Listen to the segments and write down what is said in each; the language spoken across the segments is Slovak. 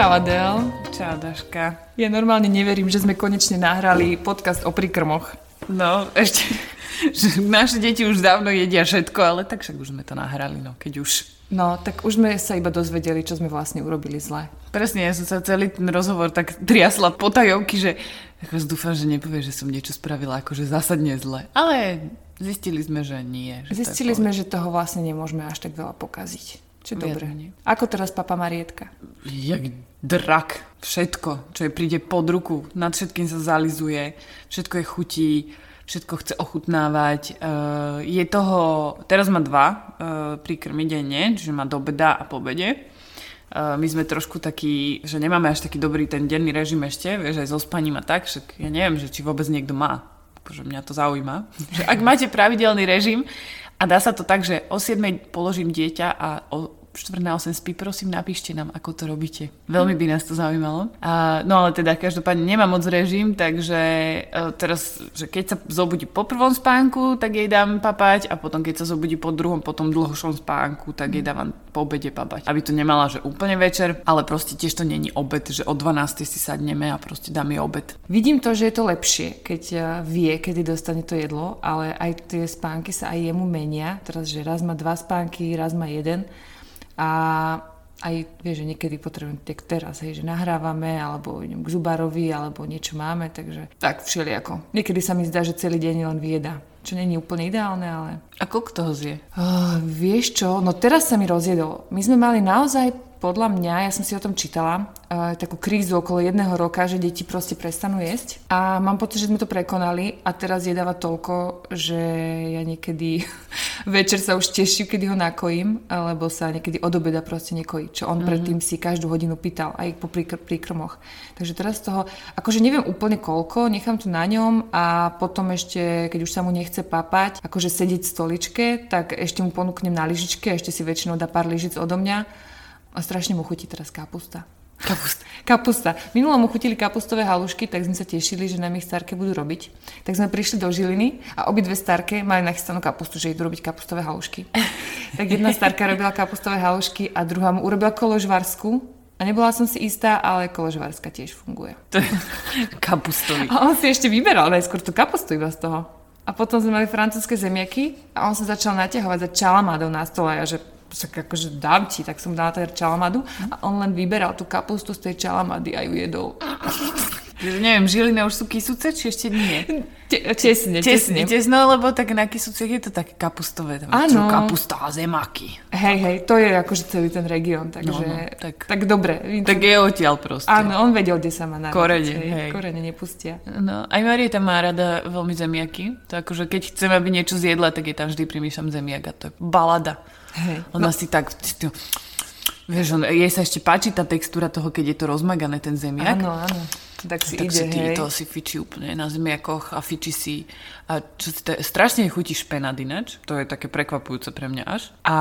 Čau Adel. Čau, Daška. Ja normálne neverím, že sme konečne nahrali podcast o príkrmoch. No, ešte, že naše deti už dávno jedia všetko, ale tak však už sme to nahrali, no, keď už. No, tak už sme sa iba dozvedeli, čo sme vlastne urobili zle. Presne, ja som sa celý ten rozhovor tak triasla po tajovky, že ako dúfam, že nepovie, že som niečo spravila akože zásadne zle. Ale zistili sme, že nie. Že Zistili sme, že toho vlastne nemôžeme až tak veľa pokaziť. Čo dobre. menej. Ako teraz papa Marietka? jak drak. Všetko, čo jej príde pod ruku, nad všetkým sa zalizuje, všetko je chutí, všetko chce ochutnávať. Uh, je toho, teraz má dva uh, príkrmy denne, čiže má do obeda a po obede. Uh, my sme trošku takí, že nemáme až taký dobrý ten denný režim ešte, vieš, aj so spaním a tak, však ja neviem, že či vôbec niekto má. Akože mňa to zaujíma. Že ak máte pravidelný režim a dá sa to tak, že o 7 položím dieťa a o 4 na 8 spí, prosím, napíšte nám, ako to robíte. Veľmi by nás to zaujímalo. A, no ale teda každopádne nemá moc režim, takže e, teraz, že keď sa zobudí po prvom spánku, tak jej dám papať a potom keď sa zobudí po druhom, po tom dlhšom spánku, tak jej dávam po obede papať. Aby to nemala, že úplne večer, ale proste tiež to není obed, že o 12 si sadneme a proste dám jej obed. Vidím to, že je to lepšie, keď eh, vie, kedy dostane to jedlo, ale aj tie spánky sa aj jemu menia. Teraz, že raz má dva spánky, raz má jeden. A aj, vieš, že niekedy potrebujem, tak teraz, hej, že nahrávame, alebo idem k zubárovi, alebo niečo máme, takže tak všelijako. Niekedy sa mi zdá, že celý deň len vieda, čo není úplne ideálne, ale A koľko toho zje? Uh, vieš čo, no teraz sa mi rozjedol. My sme mali naozaj, podľa mňa, ja som si o tom čítala, uh, takú krízu okolo jedného roka, že deti proste prestanú jesť. A mám pocit, že sme to prekonali a teraz jedáva toľko, že ja niekedy večer sa už teším, kedy ho nakojím, alebo sa niekedy od obeda proste nekojí. Čo on mm-hmm. predtým si každú hodinu pýtal, aj po príkr- príkrmoch. Takže teraz toho, akože neviem úplne koľko, nechám to na ňom a potom ešte, keď už sa mu nechce papať, akože sedieť v stoličke, tak ešte mu ponúknem na lyžičke, ešte si väčšinou dá pár lyžic odo mňa a strašne mu chutí teraz kapusta. Kapusta. Kapusta. Minulo mu chutili kapustové halušky, tak sme sa tešili, že nám ich starke budú robiť. Tak sme prišli do Žiliny a obidve starke mali nachystanú kapustu, že idú robiť kapustové halušky. tak jedna starka robila kapustové halušky a druhá mu urobila koložvarsku. A nebola som si istá, ale koložvarska tiež funguje. To je kapustový. A on si ešte vyberal najskôr tú kapustu iba z toho. A potom sme mali francúzske zemiaky a on sa začal naťahovať za čalamadou na stole a že však akože dám ti, tak som dala teda čalamadu a on len vyberal tú kapustu z tej čalamady a ju jedol. Neviem, žilina už sú kysúce, či ešte nie? Te- Tesne, Tesne, tesne. tesno, lebo tak na kysúcech je to také kapustové. Áno. Kapusta a zemaky. Hej, hej, to je akože celý ten región, takže No, no, no, tak- tak, dobre. Tak je odtiaľ proste. Áno, on vedel, kde sa má narodiť. Korene, hej. hej. Korene nepustia. No, aj Marieta má rada veľmi zemiaky. To akože keď chcem, aby niečo zjedla, tak je tam vždy primýšľam zemiak a to je balada. Hej. Ona si tak... Vieš, on, jej sa ešte páči tá textúra toho, keď je to rozmagané, ten zemiak. Áno, áno. Tak si tak ide, si ty, hej. to si fičí úplne na zemiakoch a fičí si a čo si to, strašne chutí špenát ináč, to je také prekvapujúce pre mňa až. A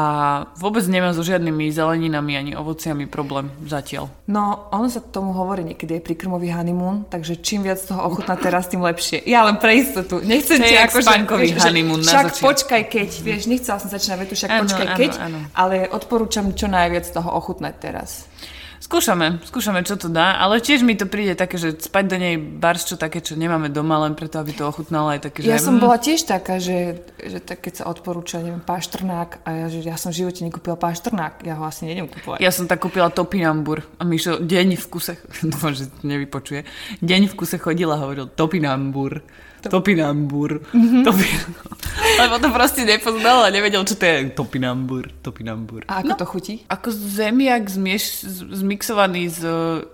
vôbec nemá so žiadnymi zeleninami ani ovociami problém zatiaľ. No, ono sa tomu hovorí niekedy aj príkrmový honeymoon, takže čím viac toho ochutná teraz, tým lepšie. Ja len pre istotu. Nechcem ti ako, spánkový vieš, že honeymoon na Však začiatku. počkaj keď, vieš, nechcela som začať na vetu, však Áno, počkaj áno, keď, áno. ale odporúčam čo najviac toho ochutnať teraz. Skúšame, skúšame, čo to dá, ale tiež mi to príde také, že spať do nej barščo také, čo nemáme doma, len preto, aby to ochutnalo aj také, že... Ja som bola tiež taká, že, že tak keď sa odporúča, neviem, páštrnák a ja, že ja som v živote nekúpila páštrnák, ja ho asi nejdem kúpovať. Ja som tak kúpila topinambur a Mišo deň v kuse, dúfam, že nevypočuje, deň v kuse chodila a hovoril topinambur, topinambur, Mhm. topinambur. Lebo to proste nepoznal a nevedel, čo to je topinambur, topinambur. A ako to chutí? Ako zemiak zmieš, zmixovaný s e,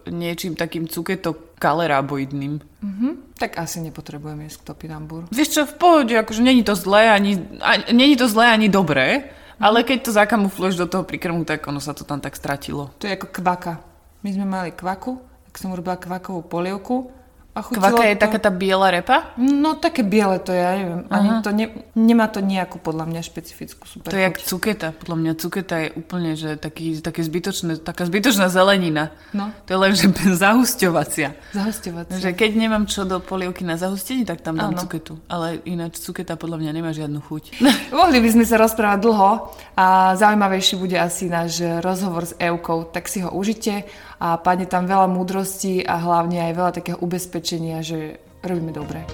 niečím takým cuketo kaleráboidným. Mhm. Tak asi nepotrebujem jesť topinambur. Vieš čo, v pohode, akože není to zlé ani, ani, není to zlé ani dobré, Ale keď to zakamufluješ do toho príkrmu, tak ono sa to tam tak stratilo. To je ako kvaka. My sme mali kvaku, tak som urobila kvakovú polievku a Kvaka je to... taká tá biela repa? No také biele to je, ja neviem. Ani to ne, nemá to nejakú podľa mňa špecifickú super To je jak cuketa. Podľa mňa cuketa je úplne, že taký, také zbytočné, taká zbytočná zelenina. No. To je len, že zahusťovacia. Zahusťovacia. Že keď nemám čo do polievky na zahustení, tak tam dám ano. cuketu. Ale ináč cuketa podľa mňa nemá žiadnu chuť. Mohli by sme sa rozprávať dlho a zaujímavejší bude asi náš rozhovor s Eukou, tak si ho užite a padne tam veľa múdrosti a hlavne aj veľa takého ubezpečenia, že robíme dobre.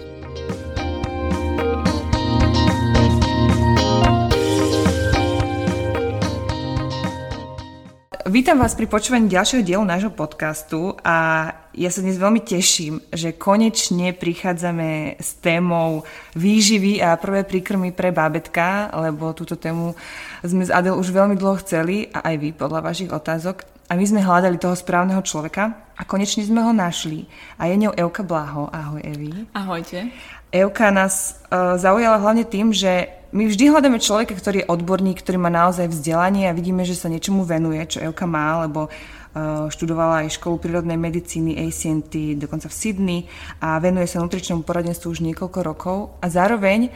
Vítam vás pri počúvaní ďalšieho dielu nášho podcastu a ja sa dnes veľmi teším, že konečne prichádzame s témou výživy a prvé príkrmy pre bábetka, lebo túto tému sme z Adel už veľmi dlho chceli a aj vy podľa vašich otázok. A my sme hľadali toho správneho človeka a konečne sme ho našli. A je ňou Euka Blaho. Ahoj, Evi. Ahojte. Euka nás uh, zaujala hlavne tým, že my vždy hľadáme človeka, ktorý je odborník, ktorý má naozaj vzdelanie a vidíme, že sa niečomu venuje, čo Euka má, lebo uh, študovala aj školu prírodnej medicíny ACNT, dokonca v Sydney a venuje sa nutričnému poradenstvu už niekoľko rokov. A zároveň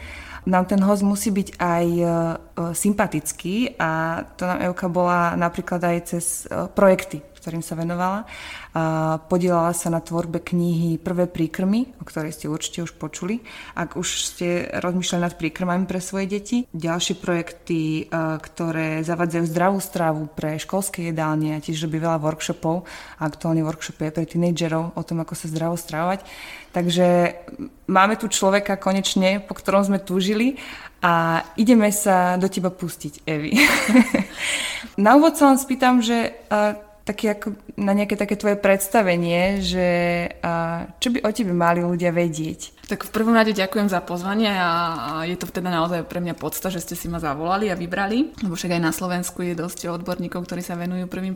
nám ten host musí byť aj uh, sympatický a to nám Euka bola napríklad aj cez uh, projekty, ktorým sa venovala. Uh, podielala sa na tvorbe knihy Prvé príkrmy, o ktorej ste určite už počuli, ak už ste rozmýšľali nad príkrmami pre svoje deti. Ďalšie projekty, ktoré zavadzajú zdravú stravu pre školské jedálne a tiež robí veľa workshopov. Aktuálne workshop je pre tínedžerov o tom, ako sa zdravo stravovať. Takže máme tu človeka konečne, po ktorom sme túžili a ideme sa do teba pustiť, Evi. na úvod sa vám spýtam, že uh, taký ako na nejaké také tvoje predstavenie, že uh, čo by o tebe mali ľudia vedieť? Tak v prvom rade ďakujem za pozvanie a je to teda naozaj pre mňa podsta, že ste si ma zavolali a vybrali, lebo však aj na Slovensku je dosť odborníkov, ktorí sa venujú prvým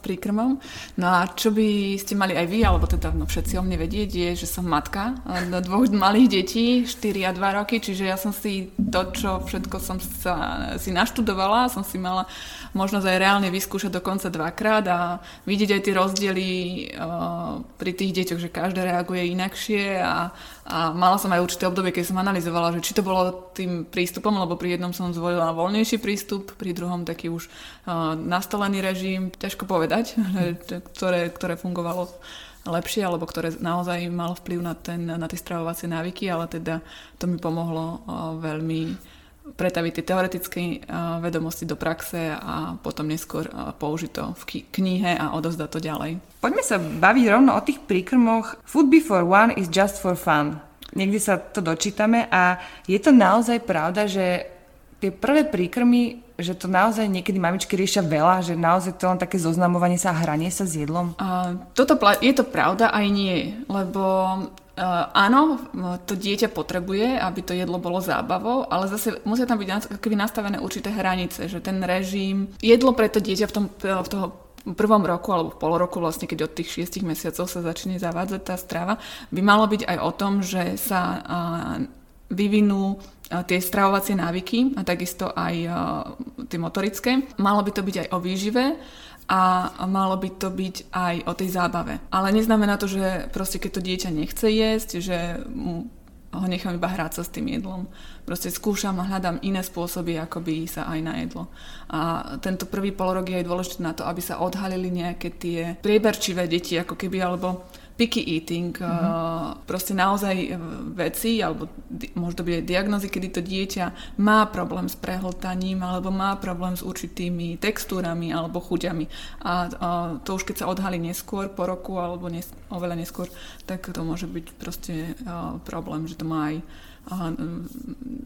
príkrmom. No a čo by ste mali aj vy, alebo teda no všetci o mne vedieť, je, že som matka dvoch malých detí, 4 a 2 roky, čiže ja som si to, čo všetko som sa, si naštudovala, som si mala možnosť aj reálne vyskúšať dokonca dvakrát a vidieť aj tie rozdiely uh, pri tých deťoch, že každé reaguje inakšie a a mala som aj určité obdobie, keď som analyzovala, že či to bolo tým prístupom, lebo pri jednom som zvolila voľnejší prístup, pri druhom taký už uh, nastolený režim. Ťažko povedať, ktoré, ktoré fungovalo lepšie, alebo ktoré naozaj malo vplyv na, ten, na tie stravovacie návyky, ale teda to mi pomohlo uh, veľmi pretaviť tie teoretické uh, vedomosti do praxe a potom neskôr uh, použiť to v knihe a odovzdať to ďalej. Poďme sa baviť rovno o tých príkrmoch. Food before one is just for fun. Niekde sa to dočítame a je to naozaj pravda, že tie prvé príkrmy, že to naozaj niekedy mamičky riešia veľa, že naozaj to len také zoznamovanie sa a hranie sa s jedlom? Uh, toto je to pravda aj nie, lebo Uh, áno, to dieťa potrebuje, aby to jedlo bolo zábavou, ale zase musia tam byť nastavené určité hranice, že ten režim, jedlo pre to dieťa v, tom, v toho prvom roku alebo v pol roku, vlastne keď od tých šiestich mesiacov sa začne zavádzať tá strava, by malo byť aj o tom, že sa uh, vyvinú tie stravovacie návyky a takisto aj tie motorické. Malo by to byť aj o výžive a malo by to byť aj o tej zábave. Ale neznamená to, že proste keď to dieťa nechce jesť, že ho nechám iba hrať sa s tým jedlom. Proste skúšam a hľadám iné spôsoby, ako by sa aj najedlo. A tento prvý polorok je aj dôležité na to, aby sa odhalili nejaké tie prieberčivé deti, ako keby, alebo picky eating, mm-hmm. proste naozaj e, veci, alebo možno byť aj diagnozy, kedy to dieťa má problém s prehltaním, alebo má problém s určitými textúrami alebo chuťami. A, a to už keď sa odhalí neskôr, po roku alebo nes, oveľa neskôr, tak to môže byť proste problém, že to má aj Mm,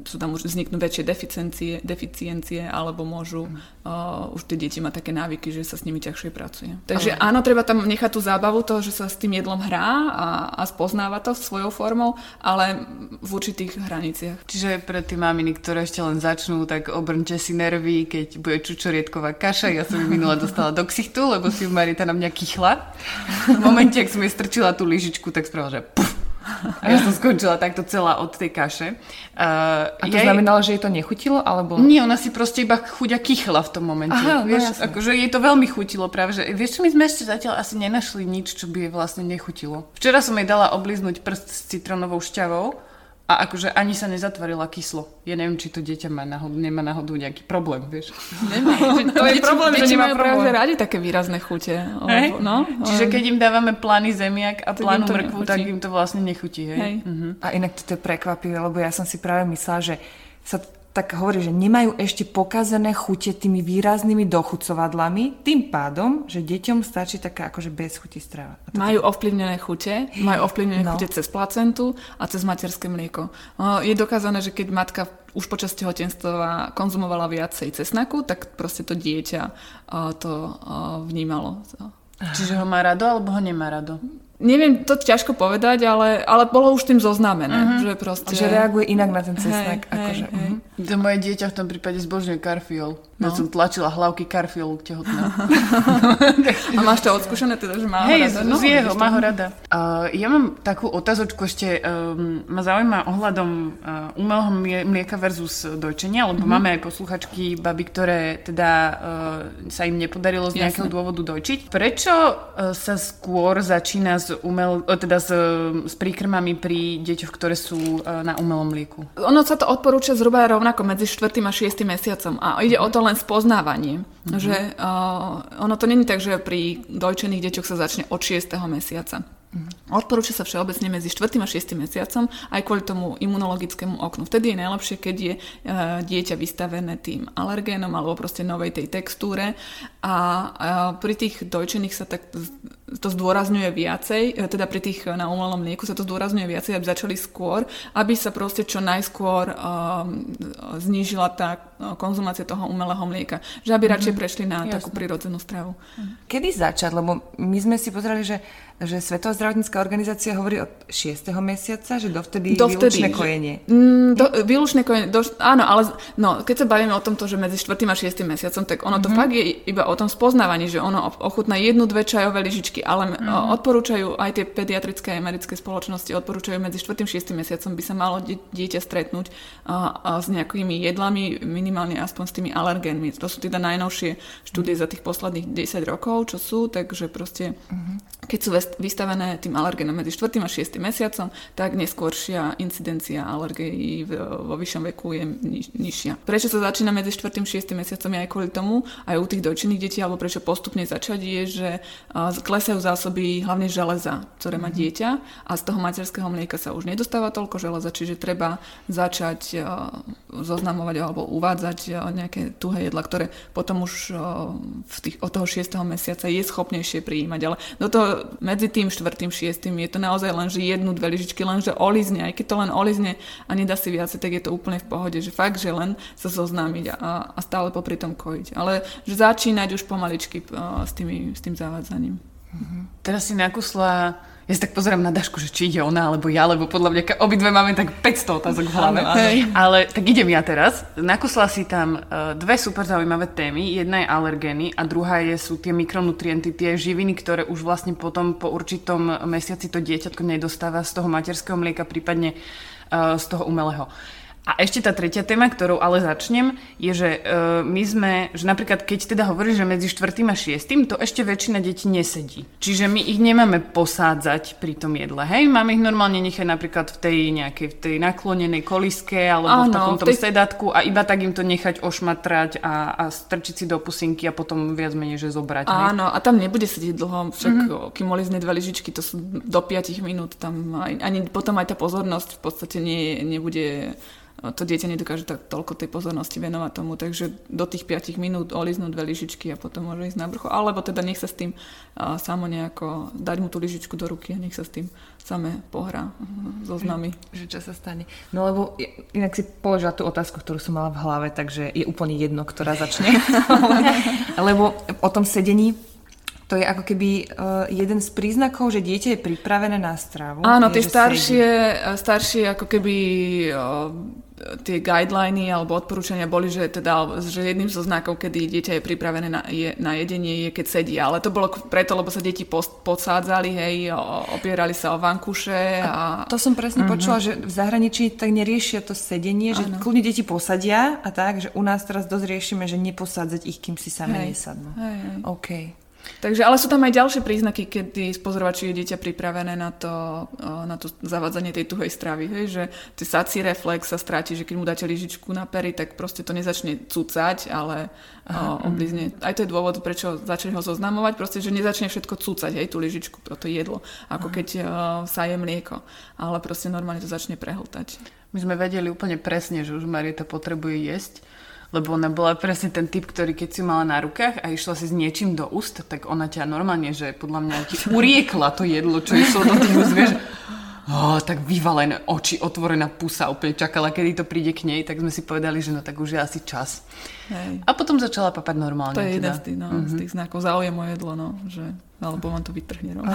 sú tam už vzniknú väčšie deficiencie, deficiencie alebo môžu uh, už tie deti mať také návyky, že sa s nimi ťažšie pracuje. Takže ale... áno, treba tam nechať tú zábavu toho, že sa s tým jedlom hrá a, a spoznáva to svojou formou, ale v určitých hraniciach. Čiže pre tie maminy, ktoré ešte len začnú, tak obrňte si nervy, keď bude čučoriedková kaša. Ja som ju minule dostala do ksichtu, lebo si Marita na mňa kýchla. V momente, ak som jej strčila tú lyžičku, tak spravila, že puf, A ja som skončila takto celá od tej kaše. Uh, a to ja znamenalo, že jej to nechutilo? Alebo... Nie, ona si proste iba chuďa kichla v tom momente. Aha, no vieš, no akože jej to veľmi chutilo práve, že vieš, my sme ešte zatiaľ asi nenašli nič, čo by jej vlastne nechutilo. Včera som jej dala obliznúť prst s citronovou šťavou a akože ani sa nezatvorila kyslo. Ja neviem, či to dieťa má náhodou, nemá náhodou nejaký problém, vieš. Nemá. to je problém, že nemá práve radi také výrazné chute. Hey? No, Čiže keď im dávame plány zemiak a plánu mrkvu, tak im to vlastne nechutí. Hej? Hej. Uh-huh. A inak to je prekvapivé, lebo ja som si práve myslela, že sa tak hovorí, že nemajú ešte pokazené chute tými výraznými dochucovadlami, tým pádom, že deťom stačí taká akože bez chuti strava. Majú ovplyvnené chute, majú ovplyvnené no. chute cez placentu a cez materské mlieko. Je dokázané, že keď matka už počas tehotenstva konzumovala viacej cesnaku, tak proste to dieťa to vnímalo. Čiže ho má rado alebo ho nemá rado? Neviem to ťažko povedať, ale, ale bolo už tým zoznámené. Uh-huh. Že, proste... že reaguje inak na ten cesnak. Hej, akože, hej. Uh-huh. To moje dieťa v tom prípade zbožňuje karfiol. No. Ja som tlačila hlavky karfiolu tehotná. A máš to odskúšané teda, že má Hej, ho rada? No, z jeho, má ho rada. Uh, ja mám takú otázočku ešte, um, ma zaujíma ohľadom uh, umelého mlieka versus dojčenia, lebo mm-hmm. máme aj posluchačky, baby, ktoré teda uh, sa im nepodarilo z nejakého Jasne. dôvodu dojčiť. Prečo uh, sa skôr začína s, umel, uh, teda s, s príkrmami pri deťoch, ktoré sú uh, na umelom mlieku? Ono sa to odporúča zhruba rovnako medzi 4. a 6. mesiacom a ide o to len spoznávanie. Mm-hmm. Že uh, ono to není tak, že pri dojčených deťoch sa začne od 6. mesiaca. Mm-hmm. Odporúča sa všeobecne medzi 4. a 6. mesiacom aj kvôli tomu imunologickému oknu. Vtedy je najlepšie, keď je uh, dieťa vystavené tým alergénom alebo proste novej tej textúre a uh, pri tých dojčených sa tak to zdôrazňuje viacej, e, teda pri tých e, na umelom mlieku sa to zdôrazňuje viacej, aby začali skôr, aby sa proste čo najskôr um, znížila tá konzumácia toho umelého mlieka. Že aby radšej mhm. prešli na Jasne. takú prirodzenú stravu. Kedy začať? Lebo my sme si pozerali, že že Svetová zdravotnícká organizácia hovorí od 6. mesiaca, že dovtedy, dovtedy výlučné kojenie. Mm, do, výlučné kojenie, do, áno, ale no, keď sa bavíme o tomto, že medzi 4. a 6. mesiacom, tak ono to mm-hmm. fakt je iba o tom spoznávaní, že ono ochutná jednu, dve čajové lyžičky, ale mm-hmm. odporúčajú aj tie pediatrické a americké spoločnosti, odporúčajú medzi 4. a 6. mesiacom by sa malo dieťa stretnúť a, a s nejakými jedlami, minimálne aspoň s tými alergénmi. To sú teda najnovšie štúdie za tých posledných 10 rokov, čo sú, takže proste, mm-hmm. keď sú vystavené tým alergénom medzi 4. a 6. mesiacom, tak neskôršia incidencia alergií vo vyššom veku je niž, nižšia. Prečo sa začína medzi 4. a 6. mesiacom je aj kvôli tomu, aj u tých dojčených detí, alebo prečo postupne začať je, že klesajú zásoby hlavne železa, ktoré má mhm. dieťa a z toho materského mlieka sa už nedostáva toľko železa, čiže treba začať zoznamovať alebo uvádzať nejaké tuhé jedla, ktoré potom už v tých, od toho 6. mesiaca je schopnejšie prijímať. Ale do toho medzi tým štvrtým, šiestým je to naozaj len, že jednu, dve lyžičky, len že olizne, aj keď to len olizne a nedá si viacej, tak je to úplne v pohode, že fakt, že len sa zoznámiť a, a stále popri tom kojiť. Ale že začínať už pomaličky uh, s, tými, s tým zavádzaním. Mm-hmm. Teraz si nakusla ja si tak pozerám na Dašku, že či ide ona alebo ja, lebo podľa mňa obidve máme tak 500 otázok v hlave. Ale tak idem ja teraz. Nakusla si tam uh, dve super zaujímavé témy. Jedna je alergény a druhá je, sú tie mikronutrienty, tie živiny, ktoré už vlastne potom po určitom mesiaci to dieťatko nedostáva z toho materského mlieka, prípadne uh, z toho umelého. A ešte tá tretia téma, ktorou ale začnem, je, že uh, my sme, že napríklad keď teda hovoríš, že medzi 4. a 6. to ešte väčšina detí nesedí. Čiže my ich nemáme posádzať pri tom jedle, hej? Máme ich normálne nechať napríklad v tej nejakej v tej naklonenej koliske alebo Áno, v takom tej... sedatku a iba tak im to nechať ošmatrať a, a strčiť si do pusinky a potom viac menej, že zobrať. Áno, a tam nebude sedieť dlho, však mm-hmm. kým olizne dve lyžičky, to sú do 5 minút, tam aj, ani potom aj tá pozornosť v podstate nie, nebude to dieťa nedokáže tak toľko tej pozornosti venovať tomu, takže do tých 5 minút oliznúť dve lyžičky a potom môže ísť na vrcho. Alebo teda nech sa s tým uh, samo nejako, dať mu tú lyžičku do ruky a nech sa s tým samé pohrá so znami. Že čo sa stane. No lebo inak si položila tú otázku, ktorú som mala v hlave, takže je úplne jedno, ktorá začne. lebo o tom sedení to je ako keby uh, jeden z príznakov, že dieťa je pripravené na stravu. Áno, tie staršie, staršie ako keby uh, tie guideliny alebo odporúčania boli, že, teda, že jedným zo znakov, kedy dieťa je pripravené na, je, na jedenie, je keď sedí. Ale to bolo preto, lebo sa deti podsádzali, hej, opierali sa o vankuše. A... a to som presne uh-huh. počula, že v zahraničí tak neriešia to sedenie, že ano. kľudne deti posadia a tak, že u nás teraz dosť riešime, že neposádzať ich, kým si sami nesadnú. Hej, hej. OK. Takže, ale sú tam aj ďalšie príznaky, kedy spozorovači je dieťa pripravené na to, na to zavádzanie tej tuhej stravy. Hej, že ten sací reflex sa stráti, že keď mu dáte lyžičku na pery, tak proste to nezačne cucať, ale Aha, oblizne. Aj to je dôvod, prečo začali ho zoznamovať, proste, že nezačne všetko cucať, hej, tú lyžičku, to jedlo, ako Aha. keď uh, sa je mlieko. Ale proste normálne to začne prehltať. My sme vedeli úplne presne, že už Marieta potrebuje jesť lebo ona bola presne ten typ, ktorý keď si mala na rukách a išla si s niečím do úst, tak ona ťa normálne, že podľa mňa ti uriekla to jedlo, čo išlo do tých úst, vieš, oh, tak vyvalené oči, otvorená pusa, úplne čakala, kedy to príde k nej, tak sme si povedali, že no tak už je asi čas. Hej. A potom začala papať normálne. To je teda. jeden z tých, no, mm-hmm. z tých znakov. Záujem o jedlo, no, že alebo vám to vytrhne rovno.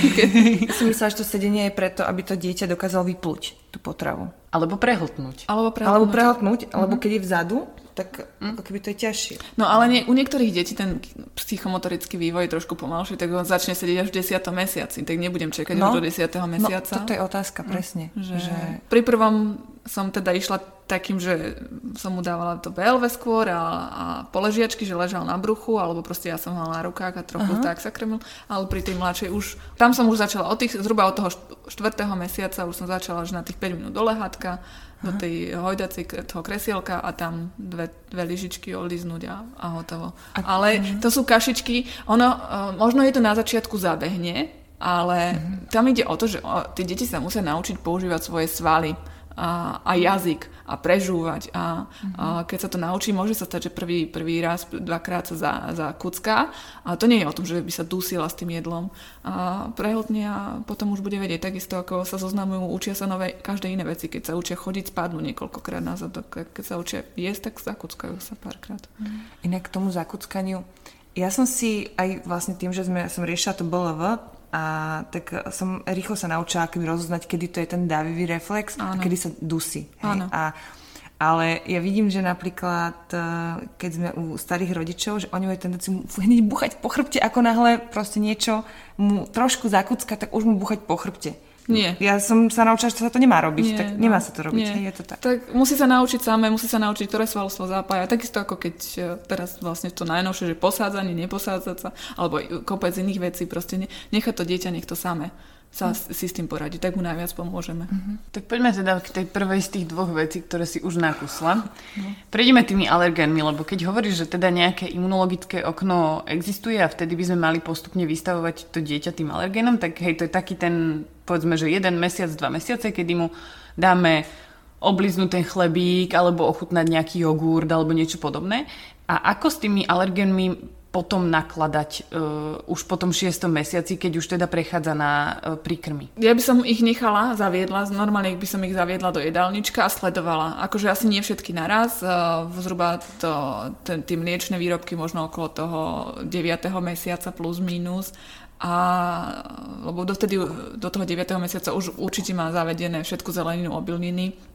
si myslela, že to sedenie je preto, aby to dieťa dokázalo vypluť tú potravu. Alebo prehltnúť. Alebo prehltnúť. Alebo, prehltnúť, mm-hmm. alebo keď je vzadu, tak mm. ako keby to je ťažšie. No ale nie, u niektorých detí ten psychomotorický vývoj je trošku pomalší, tak on začne sedieť až v 10. mesiaci, tak nebudem čakať no, už do 10. No, mesiaca. No, toto je otázka, mm. presne. Že... že... Pri prvom som teda išla takým, že som mu dávala to BLV skôr a, a poležiačky, že ležal na bruchu, alebo proste ja som ho na rukách a trochu uh-huh. tak sa krmil, ale pri tej mladšej už, tam som už začala od tých, zhruba od toho štvrtého mesiaca už som začala, že na tých 5 minút do lehátka, do tej hojdacej toho kresielka a tam dve, dve lyžičky oliznúť a, a hotovo. A, ale uh-huh. to sú kašičky, ono, uh, možno je to na začiatku zabehne, ale uh-huh. tam ide o to, že o, tie deti sa musia naučiť používať svoje svaly a, a jazyk a prežúvať. A, a keď sa to naučí, môže sa stať, že prvý, prvý raz, dvakrát sa za, za kucka. A to nie je o tom, že by sa dusila s tým jedlom. A prehltne a potom už bude vedieť. Takisto ako sa zoznamujú, učia sa nové, každé iné veci. Keď sa učia chodiť, spadnú niekoľkokrát na zadok. Keď sa učia jesť, tak zakuckajú sa párkrát. Mm. Inak k tomu zakuckaniu. Ja som si aj vlastne tým, že sme, som riešila to BLV, a tak som rýchlo sa naučila keby rozoznať, kedy to je ten dávivý reflex Áno. a kedy sa dusí. Hej? A, ale ja vidím, že napríklad, e, keď sme u starých rodičov, že oni majú tendenciu hneď buchať po chrbte, ako náhle proste niečo mu trošku zakúcka, tak už mu buchať po chrbte. Nie. Ja som sa naučila, že sa to nemá robiť, nie, tak no, nemá sa to robiť. Nie. Je to tak. tak. musí sa naučiť samé, musí sa naučiť, ktoré svalstvo zapája. Takisto ako keď e, teraz vlastne to najnovšie, že posádzanie, neposádzať sa, alebo kopec iných vecí, proste ne, nechať to dieťa, nech to samé sa mm. si s tým poradiť, tak mu najviac pomôžeme. Mm-hmm. Tak poďme teda k tej prvej z tých dvoch vecí, ktoré si už nakusla. No. Prejdeme tými alergénmi, lebo keď hovoríš, že teda nejaké imunologické okno existuje a vtedy by sme mali postupne vystavovať to dieťa tým alergénom, tak hej, to je taký ten, povedzme, že jeden mesiac, dva mesiace, kedy mu dáme obliznúť ten chlebík alebo ochutnať nejaký jogurt alebo niečo podobné. A ako s tými alergénmi potom nakladať uh, už po tom šiestom mesiaci, keď už teda prechádza na uh, príkrmy? Ja by som ich nechala, zaviedla, normálne by som ich zaviedla do jedálnička a sledovala. Akože asi nie všetky naraz, uh, zhruba to, ten, tie mliečne výrobky možno okolo toho 9. mesiaca plus minus a lebo dovtedy, do toho 9. mesiaca už určite má zavedené všetku zeleninu, obilniny,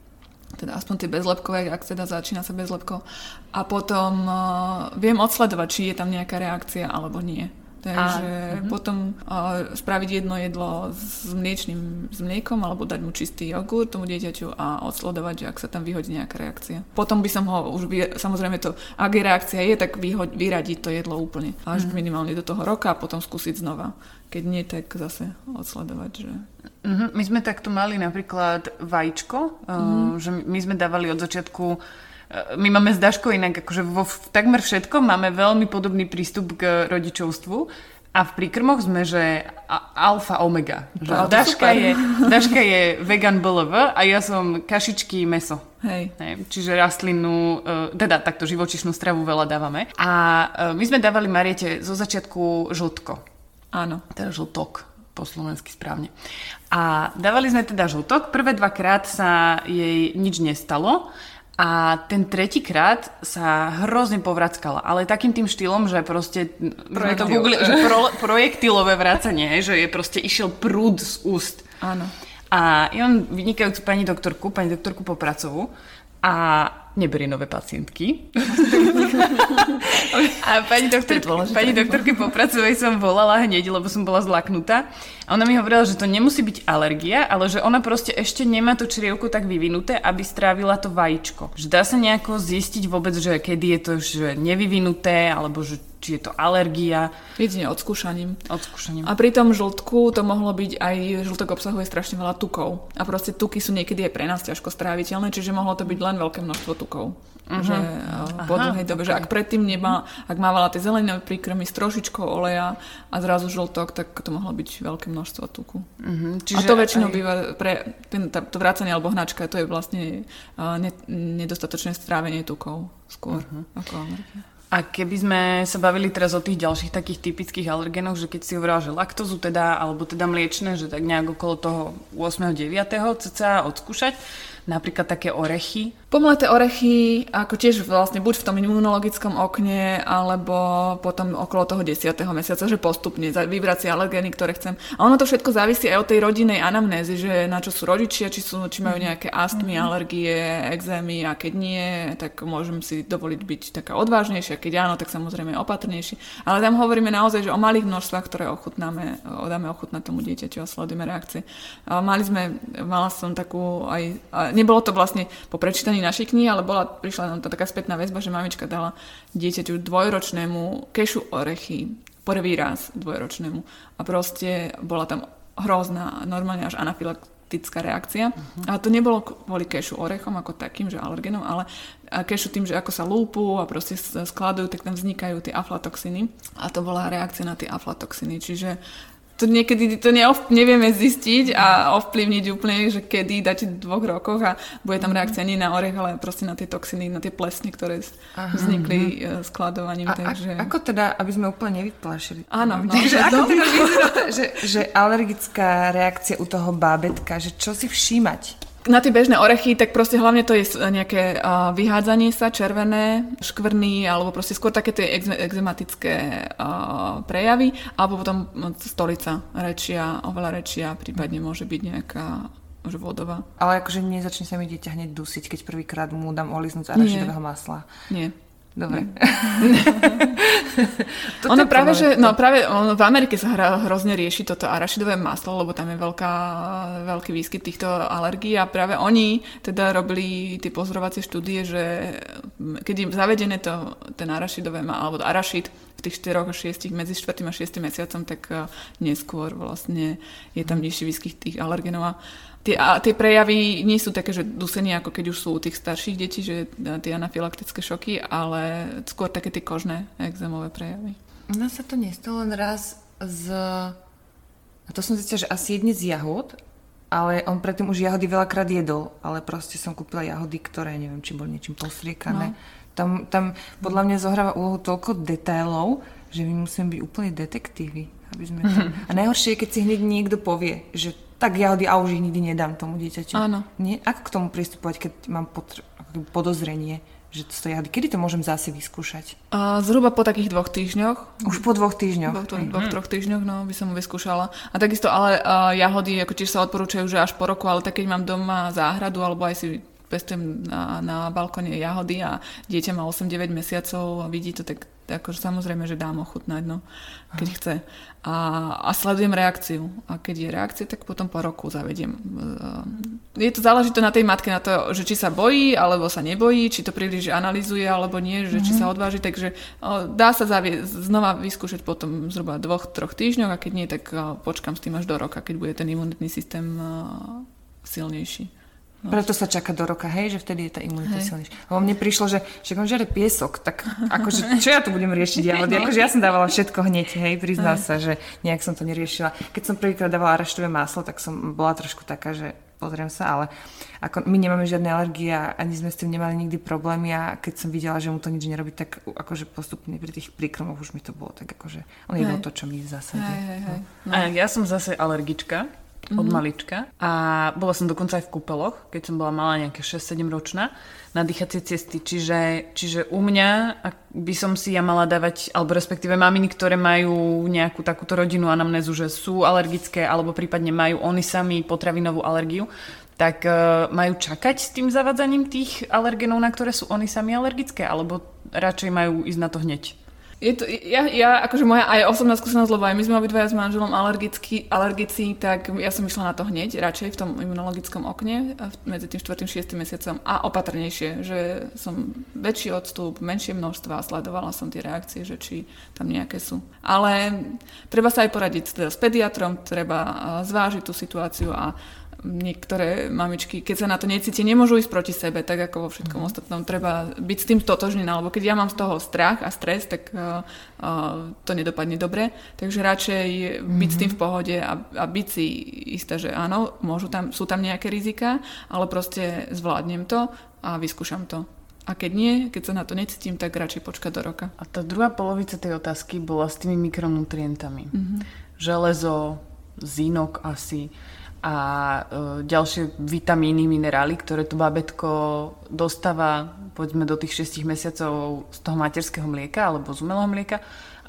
teda aspoň tie bezlepkové, ak teda začína sa bezlepko. A potom uh, viem odsledovať, či je tam nejaká reakcia alebo nie. Takže a, uh-huh. potom uh, spraviť jedno jedlo s mliečným s mliekom alebo dať mu čistý jogurt tomu dieťaťu a odsledovať, ak sa tam vyhodí nejaká reakcia. Potom by som ho už, vy, samozrejme to, ak je reakcia je, tak vyhoď, vyradiť to jedlo úplne. Až uh-huh. minimálne do toho roka a potom skúsiť znova. Keď nie, tak zase odsledovať, že... Uh-huh. My sme takto mali napríklad vajíčko, uh-huh. že my sme dávali od začiatku my máme s Daškou inak, akože vo takmer všetkom máme veľmi podobný prístup k rodičovstvu. A v príkrmoch sme, že alfa omega. Že Daška, je, Daška je vegan BLV a ja som kašičky meso. Hej. Hej. Čiže rastlinu, e, teda takto živočišnú stravu veľa dávame. A my sme dávali Mariete zo začiatku žltko. Áno. Teda žltok po slovensky správne. A dávali sme teda žltok. Prvé dvakrát sa jej nič nestalo a ten tretíkrát sa hrozne povrackala, ale takým tým štýlom, že proste Projektil. to Google, že pro, projektilové vracanie, že je proste išiel prúd z úst. Áno. A ja mám vynikajúcu pani doktorku, pani doktorku Popracovú, a neberie nové pacientky. a pani, doktor, pani doktorke Popracovej som volala hneď, lebo som bola zlaknutá. A ona mi hovorila, že to nemusí byť alergia, ale že ona proste ešte nemá to črievko tak vyvinuté, aby strávila to vajíčko. Že dá sa nejako zistiť vôbec, že kedy je to že nevyvinuté, alebo že či je to alergia. Jedine odskúšaním. Odskúšaním. A pri tom žltku to mohlo byť aj, žltok obsahuje strašne veľa tukov. A proste tuky sú niekedy aj pre nás ťažko stráviteľné, čiže mohlo to byť len veľké množstvo tukov. Uh-huh. Že Aha, po dlhej dobe, okay. že ak predtým nemá, ak mávala tie zelené príkrmy s trošičkou oleja a zrazu žltok, tak to mohlo byť veľké množstvo tuku. Uh-huh. Čiže a to väčšinou aj... býva pre ten, tá, to vracanie alebo hnačka, to je vlastne uh, ne, nedostatočné strávenie tukov skôr uh-huh. ako alergia. A keby sme sa bavili teraz o tých ďalších takých typických alergénoch, že keď si hovorila, že laktozu teda, alebo teda mliečne, že tak nejak okolo toho 8. 9. cca odskúšať, napríklad také orechy, Pomleté orechy, ako tiež vlastne buď v tom imunologickom okne, alebo potom okolo toho 10. mesiaca, že postupne vybrať si alergény, ktoré chcem. A ono to všetko závisí aj od tej rodinej anamnézy, že na čo sú rodičia, či, sú, či majú nejaké astmy, mm-hmm. alergie, exémy a keď nie, tak môžem si dovoliť byť taká odvážnejšia, keď áno, tak samozrejme opatrnejší. Ale tam hovoríme naozaj, že o malých množstvách, ktoré ochutnáme, dáme ochutnať tomu dieťaťu a sledujeme reakcie. Mali sme, mala som takú aj, nebolo to vlastne po prečítaní našej knihy, ale bola, prišla nám to taká spätná väzba, že mamička dala dieťaťu dvojročnému kešu orechy, prvý raz dvojročnému. A proste bola tam hrozná, normálne až anafylaktická reakcia. Uh-huh. A to nebolo kvôli kešu orechom ako takým, že alergenom, ale kešu tým, že ako sa lúpu a proste skladujú, tak tam vznikajú tie aflatoxiny. A to bola reakcia na tie aflatoxiny. Čiže to niekedy to neov, nevieme zistiť a ovplyvniť úplne, že kedy dáte v dvoch rokoch a bude tam reakcia nie na orech, ale proste na tie toxiny, na tie plesne, ktoré Aha, vznikli uh skladovaním. A, takže... a, ako teda, aby sme úplne nevyplašili? Áno. No, takže ako teda vyzerá, že, že alergická reakcia u toho bábetka, že čo si všímať? Na tie bežné orechy, tak proste hlavne to je nejaké uh, vyhádzanie sa, červené, škvrny, alebo proste skôr také tie ex- exematické uh, prejavy, alebo potom stolica rečia, oveľa rečia, prípadne môže byť nejaká už vodová. Ale akože nezačne sa mi dieťa hneď dusiť, keď prvýkrát mu dám oliznúť arašidového masla. Nie. Dobre. ono práve, že, no práve ono, v Amerike sa hra, hrozne rieši toto arašidové maslo, lebo tam je veľká, veľký výskyt týchto alergií a práve oni teda robili tie pozorovacie štúdie, že keď je zavedené to, ten arašidové, alebo arašid v tých 4 a 6, medzi 4 a 6 mesiacom, tak eh, neskôr vlastne je tam nižší výskyt tých alergenov a tie, a tie prejavy nie sú také, že dusenie, ako keď už sú u tých starších detí, že tie anafylaktické šoky, ale skôr také tie kožné exémové prejavy. U nás sa to nestalo len raz z... A to som zistila, že asi jedne z jahod, ale on predtým už jahody veľakrát jedol, ale proste som kúpila jahody, ktoré neviem, či boli niečím posriekané. No. Tam, tam podľa mňa zohráva úlohu toľko detailov, že my musíme byť úplne detektívy. Aby sme to... A najhoršie je, keď si hneď niekto povie, že tak jahody a už ich nikdy nedám tomu dieťaťu. Áno. Nie? Ako k tomu pristupovať, keď mám potr- podozrenie, že to stojí jahody? Kedy to môžem zase vyskúšať? A zhruba po takých dvoch týždňoch. Už po dvoch týždňoch? Po dvoch, dvoch troch týždňoch, no, by som vyskúšala. A takisto, ale uh, jahody, ako tiež sa odporúčajú, že až po roku, ale tak keď mám doma záhradu, alebo aj si pestujem na, na balkóne jahody a dieťa má 8-9 mesiacov a vidí to, tak akože samozrejme, že dám ochutnať, no, keď Aha. chce. A, a sledujem reakciu. A keď je reakcia, tak potom po roku zavediem. Je to záleží to na tej matke, na to, že či sa bojí, alebo sa nebojí, či to príliš analizuje, alebo nie, že mm-hmm. či sa mhm. odváži. Takže o, dá sa zavie- znova vyskúšať potom zhruba dvoch, troch týždňoch a keď nie, tak o, počkam s tým až do roka, keď bude ten imunitný systém silnejší. No. Preto sa čaká do roka, hej, že vtedy je tá imunita silnejšia. Lebo mne prišlo, že však on žere piesok, tak akože, čo ja tu budem riešiť jahody? No. Akože ja som dávala všetko hneď, hej, priznám sa, že nejak som to neriešila. Keď som prvýkrát dávala araštové maslo, tak som bola trošku taká, že pozriem sa, ale ako my nemáme žiadne alergie a ani sme s tým nemali nikdy problémy a keď som videla, že mu to nič nerobí, tak akože postupne pri tých príkromoch už mi to bolo tak akože, on jedol to, čo mi v zásade. Hej, hej, hej. No. A ja som zase alergička od mm-hmm. malička. A bola som dokonca aj v kúpeloch, keď som bola mala nejaké 6-7 ročná na dýchacie cesty. Čiže, čiže u mňa, ak by som si ja mala dávať, alebo respektíve maminy, ktoré majú nejakú takúto rodinu anamnézu, že sú alergické, alebo prípadne majú oni sami potravinovú alergiu, tak uh, majú čakať s tým zavadzaním tých alergenov, na ktoré sú oni sami alergické, alebo radšej majú ísť na to hneď? Je to, ja, ja, akože moja aj osobná skúsenosť, lebo aj my sme obidvaja s manželom alergickí, alergici, tak ja som išla na to hneď, radšej v tom imunologickom okne, medzi tým 4. 6. mesiacom a opatrnejšie, že som väčší odstup, menšie množstva a sledovala som tie reakcie, že či tam nejaké sú. Ale treba sa aj poradiť teda s pediatrom, treba zvážiť tú situáciu a niektoré mamičky, keď sa na to necíti, nemôžu ísť proti sebe, tak ako vo všetkom mm. ostatnom. Treba byť s tým totožnená, lebo keď ja mám z toho strach a stres, tak uh, uh, to nedopadne dobre. Takže radšej mm. byť s tým v mhm. pohode a, a byť si istá, že áno, môžu tam, sú tam nejaké rizika, ale proste zvládnem to a vyskúšam to. A keď nie, keď sa na to necítim, tak radšej počkať do roka. A tá druhá polovica tej otázky bola s tými mikronutrientami. Mm-hmm. Železo, zinok asi a e, ďalšie vitamíny, minerály, ktoré to babetko dostáva povedzme do tých 6 mesiacov z toho materského mlieka alebo z umelého mlieka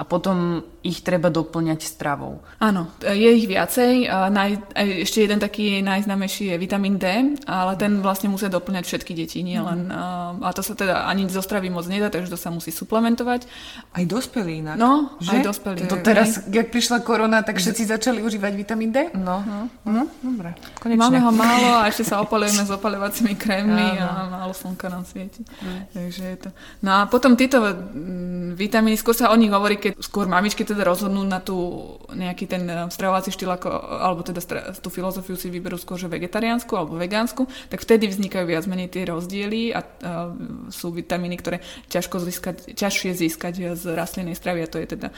a potom ich treba doplňať stravou. Áno, je ich viacej. A naj, ešte jeden taký najznámejší je vitamín D, ale ten vlastne musia doplňať všetky deti, nie mhm. len... Mm. A to sa teda ani zo stravy moc nedá, takže to sa musí suplementovať. Aj dospelí inak. No, že? aj dospelí. To teraz, jak prišla korona, tak všetci začali užívať vitamín D? No, no, no dobre. Konečne. Máme ho málo a ešte sa opalujeme s opalovacími krémmi a málo slnka nám svieti. Mm. Takže je to... No a potom títo mm, vitamíny, skôr sa o nich hovorí, keď keď skôr mamičky teda rozhodnú na tú nejaký ten eh, stravovací štýl, ako, alebo teda tú filozofiu si vyberú skôr, že vegetariánsku alebo vegánsku, tak vtedy vznikajú viac menej tie rozdiely a, a sú vitamíny, ktoré ťažko získať, ťažšie získať z rastlinnej stravy a to je teda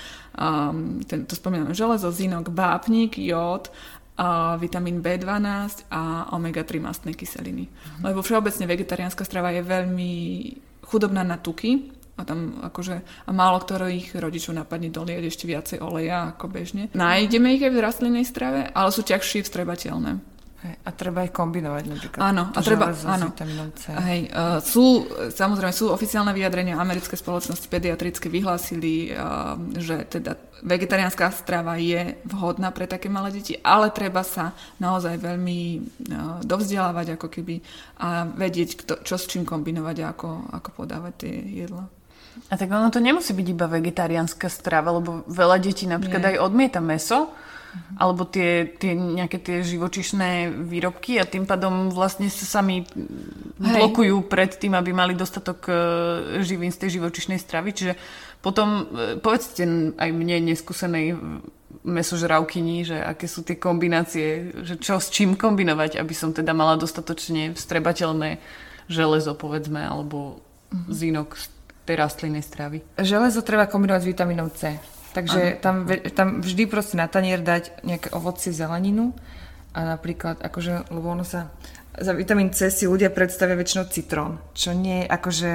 um, ten, to spomínam železo, zinok, vápnik, jód a vitamín B12 a omega-3 mastné kyseliny. Mm. Lebo všeobecne vegetariánska strava je veľmi chudobná na tuky, a tam akože a málo ktorých rodičov napadne dolieť ešte viacej oleja ako bežne. Nájdeme ich aj v rastlinnej strave, ale sú ťažšie vstrebateľné. Hej, a treba ich kombinovať napríklad. Áno, a treba, áno. C. Hej, uh, sú, samozrejme, sú oficiálne vyjadrenia, americké spoločnosti pediatrické vyhlásili, uh, že teda vegetariánska strava je vhodná pre také malé deti, ale treba sa naozaj veľmi uh, dovzdelávať ako keby a vedieť, kto, čo s čím kombinovať a ako, ako podávať tie jedla. A tak ono to nemusí byť iba vegetariánska strava, lebo veľa detí napríklad Nie. aj odmieta meso, alebo tie, tie nejaké tie živočišné výrobky a tým pádom vlastne sa sami Hej. blokujú pred tým, aby mali dostatok uh, živín z tej živočišnej stravy. Čiže potom uh, povedzte aj mne neskúsenej mesožravkyni, že aké sú tie kombinácie, že čo s čím kombinovať, aby som teda mala dostatočne vstrebateľné železo, povedzme, alebo uh-huh. zinok z tej rastlinnej stravy. Železo treba kombinovať s vitamínom C. Takže tam, tam vždy proste na tanier dať nejaké ovocie, zeleninu a napríklad, akože, lebo ono sa, za vitamín C si ľudia predstavia väčšinou citrón, čo nie je akože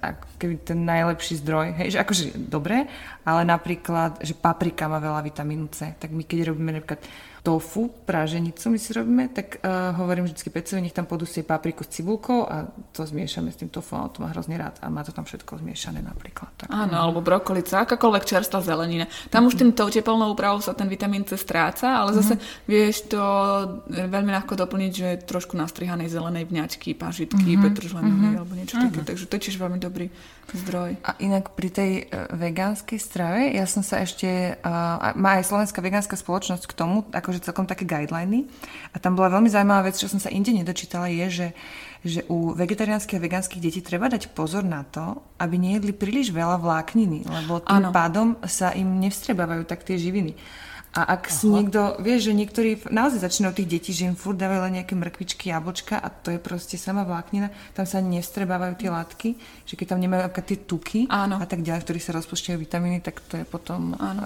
ako keby ten najlepší zdroj, hej, že akože dobre, ale napríklad, že paprika má veľa vitamínu C, tak my keď robíme napríklad tofu, práženicu my si robíme, tak uh, hovorím vždy Pecovi, nech tam podusie papriku s cibulkou a to zmiešame s tým tofu, a to má hrozne rád a má to tam všetko zmiešané napríklad. Tak. Áno, alebo brokolica, akákoľvek čerstvá zelenina. Tam mm-hmm. už tým tou teplnou úpravou sa ten vitamín C stráca, ale zase mm-hmm. vieš to veľmi ľahko doplniť, že trošku nastrihanej zelenej vňačky, pažitky, mm-hmm. petržlenovej mm-hmm. alebo niečo mm-hmm. také, takže to je tiež veľmi dobrý zdroj. A inak pri tej uh, vegánskej strave, ja som sa ešte, uh, má aj Slovenská vegánska spoločnosť k tomu, akože celkom také guideliny. A tam bola veľmi zaujímavá vec, čo som sa inde nedočítala, je, že, že u vegetariánskych a vegánskych detí treba dať pozor na to, aby nejedli príliš veľa vlákniny, lebo tým ano. pádom sa im nevstrebávajú tak tie živiny. A ak Aha. si niekto, vieš, že niektorí naozaj začínajú tých detí, že im furt dávajú len nejaké mrkvičky, jablčka a to je proste sama vláknina, tam sa nevstrebávajú tie látky, že keď tam nemajú tie tuky Áno. a tak ďalej, v ktorých sa rozpúšťajú vitamíny, tak to je potom Áno.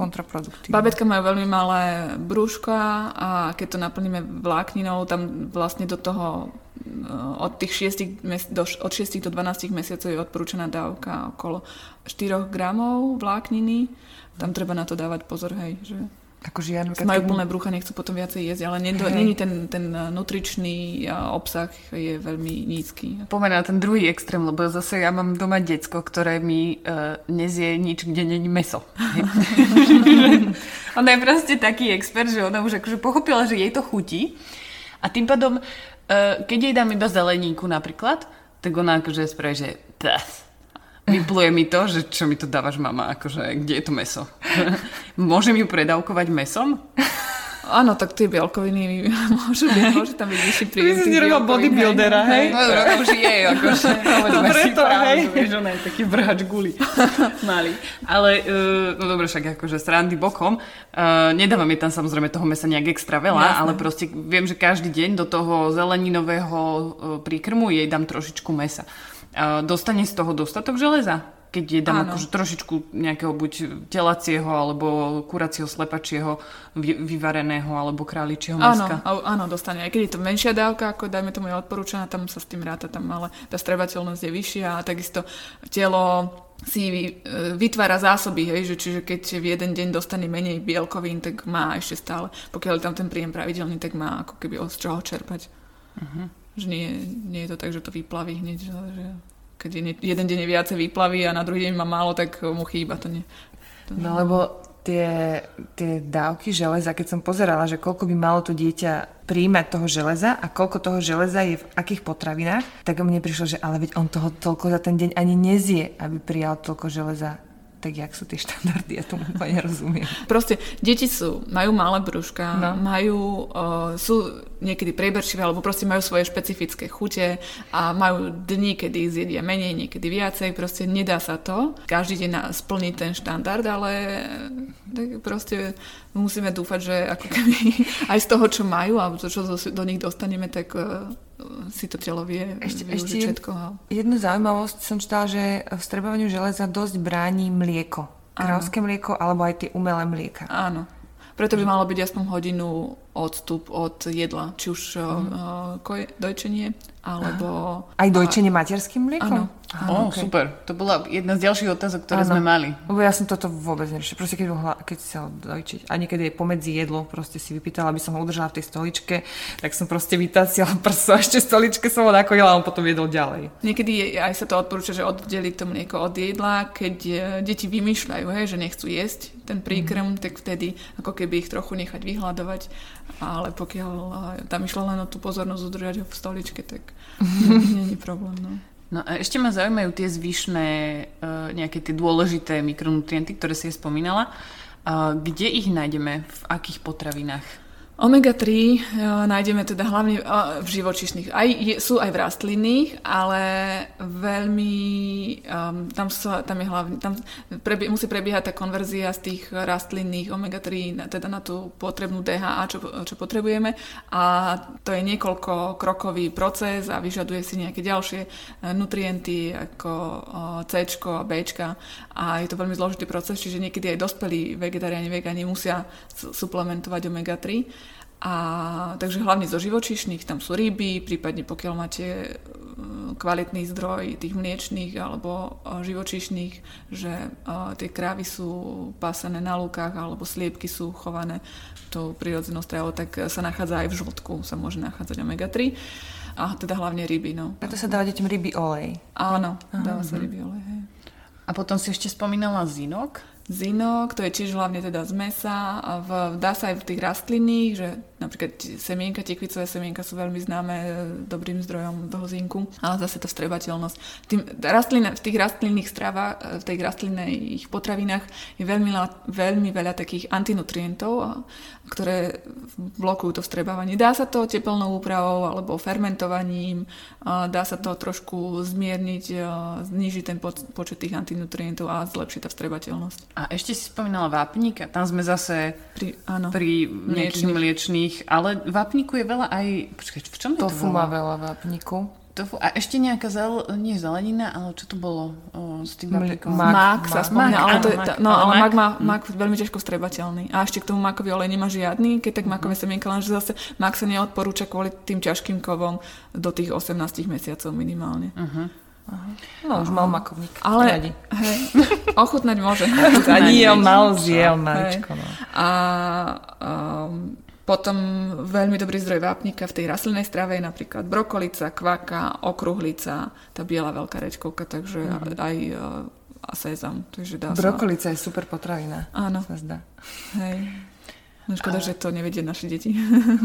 Kontraproduktívne. Babetka majú veľmi malé brúška a keď to naplníme vlákninou, tam vlastne do toho eh, od tých 6, do, od 6 do 12 mesiacov je odporúčaná dávka okolo 4 gramov vlákniny tam treba na to dávať pozor, hej, že Ako žiadne, majú plné brucha, nechcú potom viacej jesť, ale není ten, ten nutričný obsah je veľmi nízky. Pomená ten druhý extrém, lebo zase ja mám doma decko, ktoré mi uh, nezie nič, kde není meso. ona je proste taký expert, že ona už akože pochopila, že jej to chutí a tým pádom, uh, keď jej dám iba zeleníku napríklad, tak ona akože spraví, že Vypluje mi to, že čo mi to dávaš mama, akože kde je to meso. Môžem ju predávkovať mesom? Áno, tak tie bielkoviny môžu, byť, môžu tam byť vyšší príjem. Ty si nerobila bodybuildera, hej? No, už je, akože. To preto, hej. Vieš, ona je taký vrhač guli. Malý. Ale, uh, no dobre, však akože srandy bokom. Uh, nedávam je tam samozrejme toho mesa nejak extra veľa, Jasne. ale proste viem, že každý deň do toho zeleninového uh, príkrmu jej dám trošičku mesa dostane z toho dostatok železa? Keď je dám akože trošičku nejakého buď telacieho, alebo kuracieho, slepačieho, vyvareného, alebo králičieho meska. Áno, áno, dostane. Aj keď je to menšia dávka, ako dajme tomu je odporúčaná, tam sa s tým ráta, tam ale tá strebateľnosť je vyššia a takisto telo si e, vytvára zásoby, hej, že čiže keď v jeden deň dostane menej bielkovín, tak má ešte stále, pokiaľ je tam ten príjem pravidelný, tak má ako keby od čoho čerpať. Uh-huh. Že nie, nie je to tak, že to vyplaví hneď, že, že keď je jeden deň je viacej vyplaví a na druhý deň má málo, tak mu chýba. To nie, to no lebo tie, tie dávky železa, keď som pozerala, že koľko by malo to dieťa príjmať toho železa a koľko toho železa je v akých potravinách, tak mne prišlo, že ale veď on toho toľko za ten deň ani nezie, aby prijal toľko železa tak jak sú tie štandardy, ja tomu úplne nerozumiem. Proste deti sú, majú malé brúška, no. majú, uh, sú niekedy preberčivé, alebo proste majú svoje špecifické chute a majú dni, kedy zjedia menej, niekedy viacej, proste nedá sa to každý deň splniť ten štandard, ale tak proste musíme dúfať, že ako keby aj z toho, čo majú, alebo to, čo do nich dostaneme, tak uh, si to telo vie ešte, ešte všetko. Jednu zaujímavosť som čítala, že v strebovaniu železa dosť bráni mlieko. Krávské mlieko alebo aj tie umelé mlieka. Áno. Preto by malo byť aspoň hodinu odstup od jedla, či už mm. uh, dojčenie, alebo... Aj dojčenie materským mliekom? Áno. Áno, okay. super. To bola jedna z ďalších otázok, ktoré ano. sme mali. Lebo ja som toto vôbec neriešila. Proste keď, mohla, keď si chcel dojčiť a niekedy je pomedzi jedlo, proste si vypýtala, aby som ho udržala v tej stoličke, tak som proste vytacila prso a ešte stoličke som ho nakojila a on potom jedol ďalej. Niekedy je, aj sa to odporúča, že oddeliť to mlieko od jedla, keď e, deti vymýšľajú, hej, že nechcú jesť ten príkrm, mm. tak vtedy ako keby ich trochu nechať vyhľadovať. Ale pokiaľ e, tam išlo len o tú pozornosť udržať ho v stoličke, tak nie je problém. No. No a ešte ma zaujímajú tie zvyšné, uh, nejaké tie dôležité mikronutrienty, ktoré si je spomínala. Uh, kde ich nájdeme? V akých potravinách? Omega-3 uh, nájdeme teda hlavne uh, v živočišných. Aj, sú aj v rastlinných, ale veľmi um, tam, sa, tam je hlavne, tam prebie, musí prebiehať tá konverzia z tých rastlinných omega-3 na, teda na tú potrebnú DHA, čo, čo potrebujeme. A to je niekoľko krokový proces a vyžaduje si nejaké ďalšie nutrienty ako C a B a je to veľmi zložitý proces, čiže niekedy aj dospelí vegetariáni, vegani musia suplementovať omega-3 a takže hlavne zo živočíšnych, tam sú ryby, prípadne pokiaľ máte e, kvalitný zdroj tých mliečných alebo e, živočíšnych, že uh, tie krávy sú pásané na lúkach alebo sliepky sú chované tou prírodzenou stravou, tak sa nachádza aj v žltku, sa môže nachádzať omega-3. A teda hlavne ryby, no. Preto sa dáva deťom ryby olej. Áno, dáva sa ryby olej, hej. A potom si ešte spomínala zinok zinok, to je tiež hlavne teda z mesa, v, dá sa aj v tých rastlinných, že napríklad semienka, tekvicové semienka sú veľmi známe e, dobrým zdrojom toho zinku, ale zase to vstrebateľnosť. Tým, rastlin, v tých rastlinných stravách, e, v tých rastlinných potravinách je veľmi, veľmi veľa takých antinutrientov, ktoré blokujú to vstrebávanie. Dá sa to teplnou úpravou alebo fermentovaním, dá sa to trošku zmierniť, znižiť ten počet tých antinutrientov a zlepšiť tá vstrebateľnosť. A ešte si spomínala vápnik a tam sme zase pri, áno, pri nejakých mliečných, ale vápniku je veľa aj... Počkaj, v čom je Tofu to veľa? má veľa vápniku. Tofu. A ešte nejaká zel, nie zelenina, ale čo to bolo o, s tým vápnikom? Mak, mak sa spomína, ale, to je, mak, no, ale mak, má, mhm. mak veľmi ťažko strebateľný. A ešte k tomu makový olej nemá žiadny, keď tak mhm. makové semienka, lenže zase mak sa neodporúča kvôli tým ťažkým kovom do tých 18 mesiacov minimálne. Uh-huh. No, už mal makovník. Ale hej, ochutnať môže. A nie, on mal zjel maličko. No. A um, potom veľmi dobrý zdroj vápnika v tej rastlinnej strave je napríklad brokolica, kvaka, okruhlica, tá biela veľká rečkovka, takže Mhm. aj uh, a sezam. Takže dá sa... Brokolica je super potravina. Áno, Sa zdá. hej. No škoda, že to nevedie naše deti.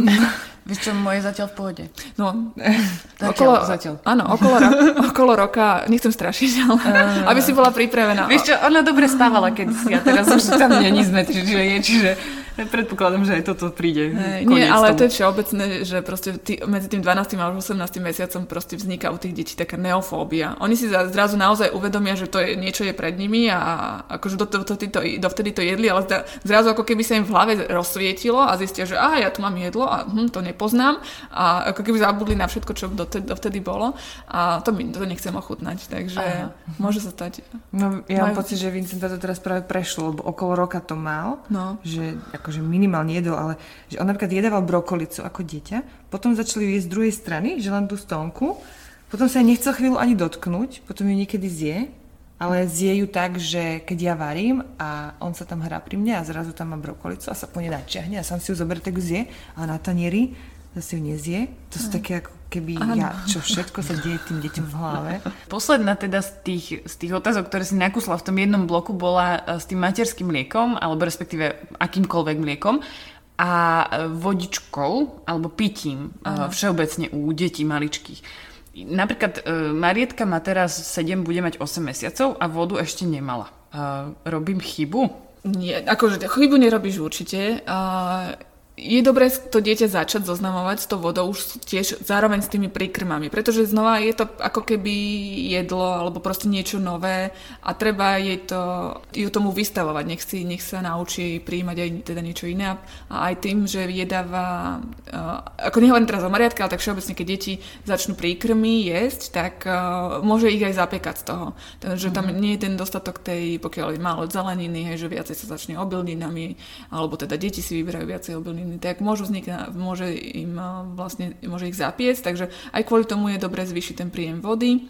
Vieš čo, moje zatiaľ v pohode. No, Zatiaľ, okolo, zatiaľ. Áno, okolo, ro- okolo roka, nechcem strašiť, ale aby si bola pripravená. Vieš čo, ona dobre stávala kedysi a teraz už tam není sme, čiže je, čiže predpokladám, že aj toto príde. Koniec nie, ale tomu. to je všeobecné, že proste tý, medzi tým 12. a 18. mesiacom proste vzniká u tých detí taká neofóbia. Oni si zrazu naozaj uvedomia, že to je, niečo je pred nimi a akože do, do, do, to, dovtedy to jedli, ale zrazu ako keby sa im v hlave rozsvietilo a zistia, že aha, ja tu mám jedlo a hm, to nepoznám a ako keby zabudli na všetko, čo dovtedy, dovtedy bolo a to, mi, to nechcem ochutnať, takže Aha. môže sa stať. No, ja mám pocit, že Vincenta to teraz práve prešlo, lebo okolo roka to mal, No. že akože minimálne jedol, ale že on napríklad jedával brokolicu ako dieťa, potom začali jesť z druhej strany, že len tú stonku, potom sa nechcel chvíľu ani dotknúť, potom ju niekedy zje, ale zje ju tak, že keď ja varím a on sa tam hrá pri mne a zrazu tam má brokolicu a sa po nej načiahne a sám si ju zoberie, tak ju zje a na tanieri zase ju nezie. To sú také ako keby ja, čo všetko sa deje tým deťom v hlave. Posledná teda z tých, z tých otázok, ktoré si nakúsla v tom jednom bloku, bola e, s tým materským mliekom, alebo respektíve akýmkoľvek mliekom a e, vodičkou, alebo pitím uh, všeobecne u detí maličkých. Napríklad e, Marietka má teraz 7, bude mať 8 mesiacov a vodu ešte nemala. Robím chybu? Nie, akože chybu nerobíš určite. Je dobré to dieťa začať zoznamovať s tou vodou už tiež zároveň s tými príkrmami, pretože znova je to ako keby jedlo alebo proste niečo nové a treba jej to, ju tomu vystavovať, nech, si, nech sa naučí príjmať aj teda niečo iné a aj tým, že jedáva, uh, ako nehovorím teraz o Mariatke, ale tak všeobecne, keď deti začnú príkrmy jesť, tak uh, môže ich aj zapiekať z toho. Takže tam nie je ten dostatok tej, pokiaľ je málo zeleniny, hej, že viacej sa začne obilninami, alebo teda deti si vyberajú viacej obilniny, tak môžu vzniknúť, môže im uh, vlastne, môže ich zapiecť, takže aj kvôli tomu je dobré zvýšiť ten príjem vody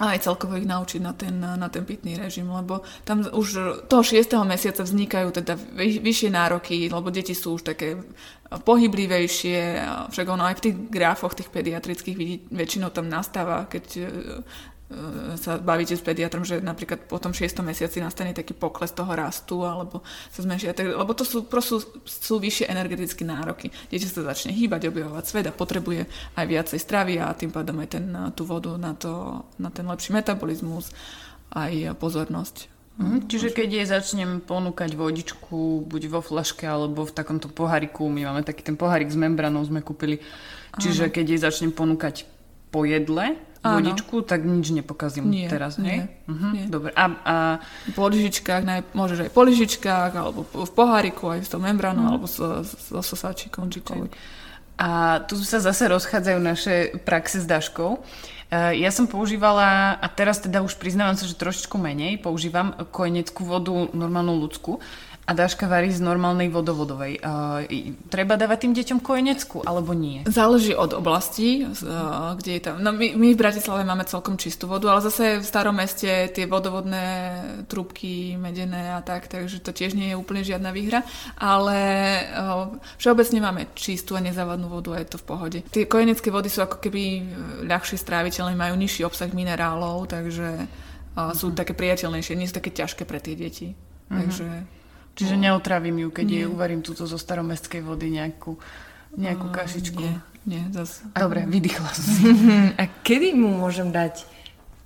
a aj celkovo ich naučiť na ten, na ten pitný režim, lebo tam už toho 6. mesiaca vznikajú teda vy, vyššie nároky, lebo deti sú už také pohyblivejšie, však ono aj v tých grafoch tých pediatrických vidí, väčšinou tam nastáva, keď e, e, sa bavíte s pediatrom, že napríklad po tom 6. mesiaci nastane taký pokles toho rastu, alebo sa zmenšia, lebo to sú, prosto sú vyššie energetické nároky. Dieťa sa začne hýbať, objavovať svet a potrebuje aj viacej stravy a tým pádom aj ten, tú vodu na, to, na ten lepší metabolizmus, aj pozornosť. Mhm. Čiže keď jej začnem ponúkať vodičku, buď vo flaške alebo v takomto poháriku, my máme taký ten pohárik s membranou, sme kúpili. Čiže keď jej začnem ponúkať po jedle. Vodičku, tak nič nepokazím Nie, teraz, nie, hej? Mhm. nie. Dobre. A, a Po lyžičkách, naj, môžeš aj po lyžičkách, alebo v poháriku, aj s tou membránou, alebo so, so sosáčikom, číkoľvek. A tu sa zase rozchádzajú naše praxe s Daškou. E, Ja som používala, a teraz teda už priznávam sa, že trošičku menej, používam kojeneckú vodu, normálnu ľudskú. A Dáška varí z normálnej vodovodovej. Uh, treba dávať tým deťom kojeneckú, alebo nie? Záleží od oblasti, a, kde je tam. No my, my v Bratislave máme celkom čistú vodu, ale zase v starom meste tie vodovodné trúbky medené a tak, takže to tiež nie je úplne žiadna výhra. Ale o, všeobecne máme čistú a nezávadnú vodu a je to v pohode. Tie kojenecké vody sú ako keby ľahšie stráviteľné, majú nižší obsah minerálov, takže a, sú také priateľnejšie, nie sú také ťažké pre tie deti. Takže Čiže neotravím ju, keď jej uvarím túto zo staromestskej vody nejakú, nejakú kašičku. nie, nie, zase. Dobre, vydýchla som si. A kedy mu môžem dať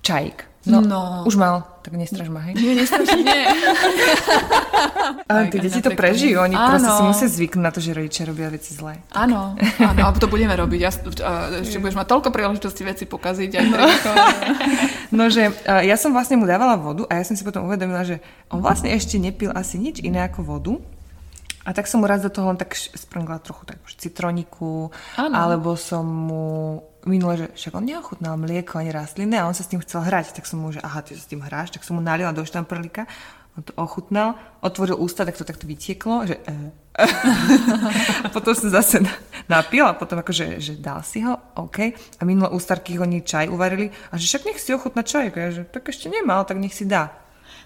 čajík? No, No. už mal, tak nestraž ma, hej? Nie, nestrašne, nie. Ale aj deti to prežijú, oni proste si Áno. musia zvyknúť na to, že rodičia robia veci zlé. Áno, áno, a to budeme robiť. Ja, a ešte budeš mať toľko príležitostí veci pokaziť. Aj no. No, že ja som vlastne mu dávala vodu a ja som si potom uvedomila, že on vlastne ešte nepil asi nič iné ako vodu. A tak som mu raz do toho len tak sprngla trochu tak už citroniku, Áno. alebo som mu minule, že však on neochutnal mlieko ani rastliny a on sa s tým chcel hrať, tak som mu, že aha, ty sa s tým hráš, tak som mu nalila do štamprlíka, on to ochutnal, otvoril ústa, tak to takto vytieklo, že e. a potom som zase napil a potom akože, že dal si ho, OK. A minulé ústarky oni čaj uvarili a že však nech si ochutná čaj. Ja, že tak ešte nemal, tak nech si dá.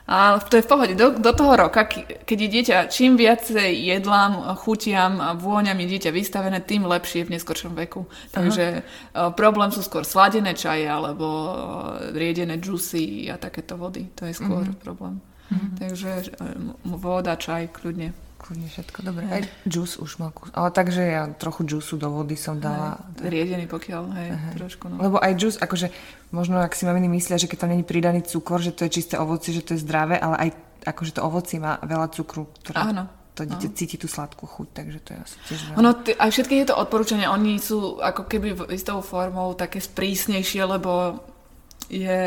Ale to je v pohode. Do, do toho roka, keď je dieťa, čím viacej jedlám, chutiam a vôňam je dieťa vystavené, tým lepšie v neskoršom veku. Takže uh, problém sú skôr sladené čaje alebo uh, riedené džusy a takéto vody. To je skôr mm-hmm. problém. Mm-hmm. Takže uh, voda, čaj, kľudne. Kľudne všetko, dobre. Aj džus už mal kus. Ale takže ja trochu džusu do vody som dala. Aj, riedený pokiaľ, hej, Aj. trošku. No. Lebo aj džus, akože možno ak si maminy myslia, že keď tam není pridaný cukor, že to je čisté ovoci, že to je zdravé, ale aj akože to ovoci má veľa cukru, ktoré Áno. to dieťa cíti tú sladkú chuť, takže to je asi tiež veľa. Ono, t- aj všetky tieto odporúčania, oni sú ako keby istou formou také sprísnejšie, lebo je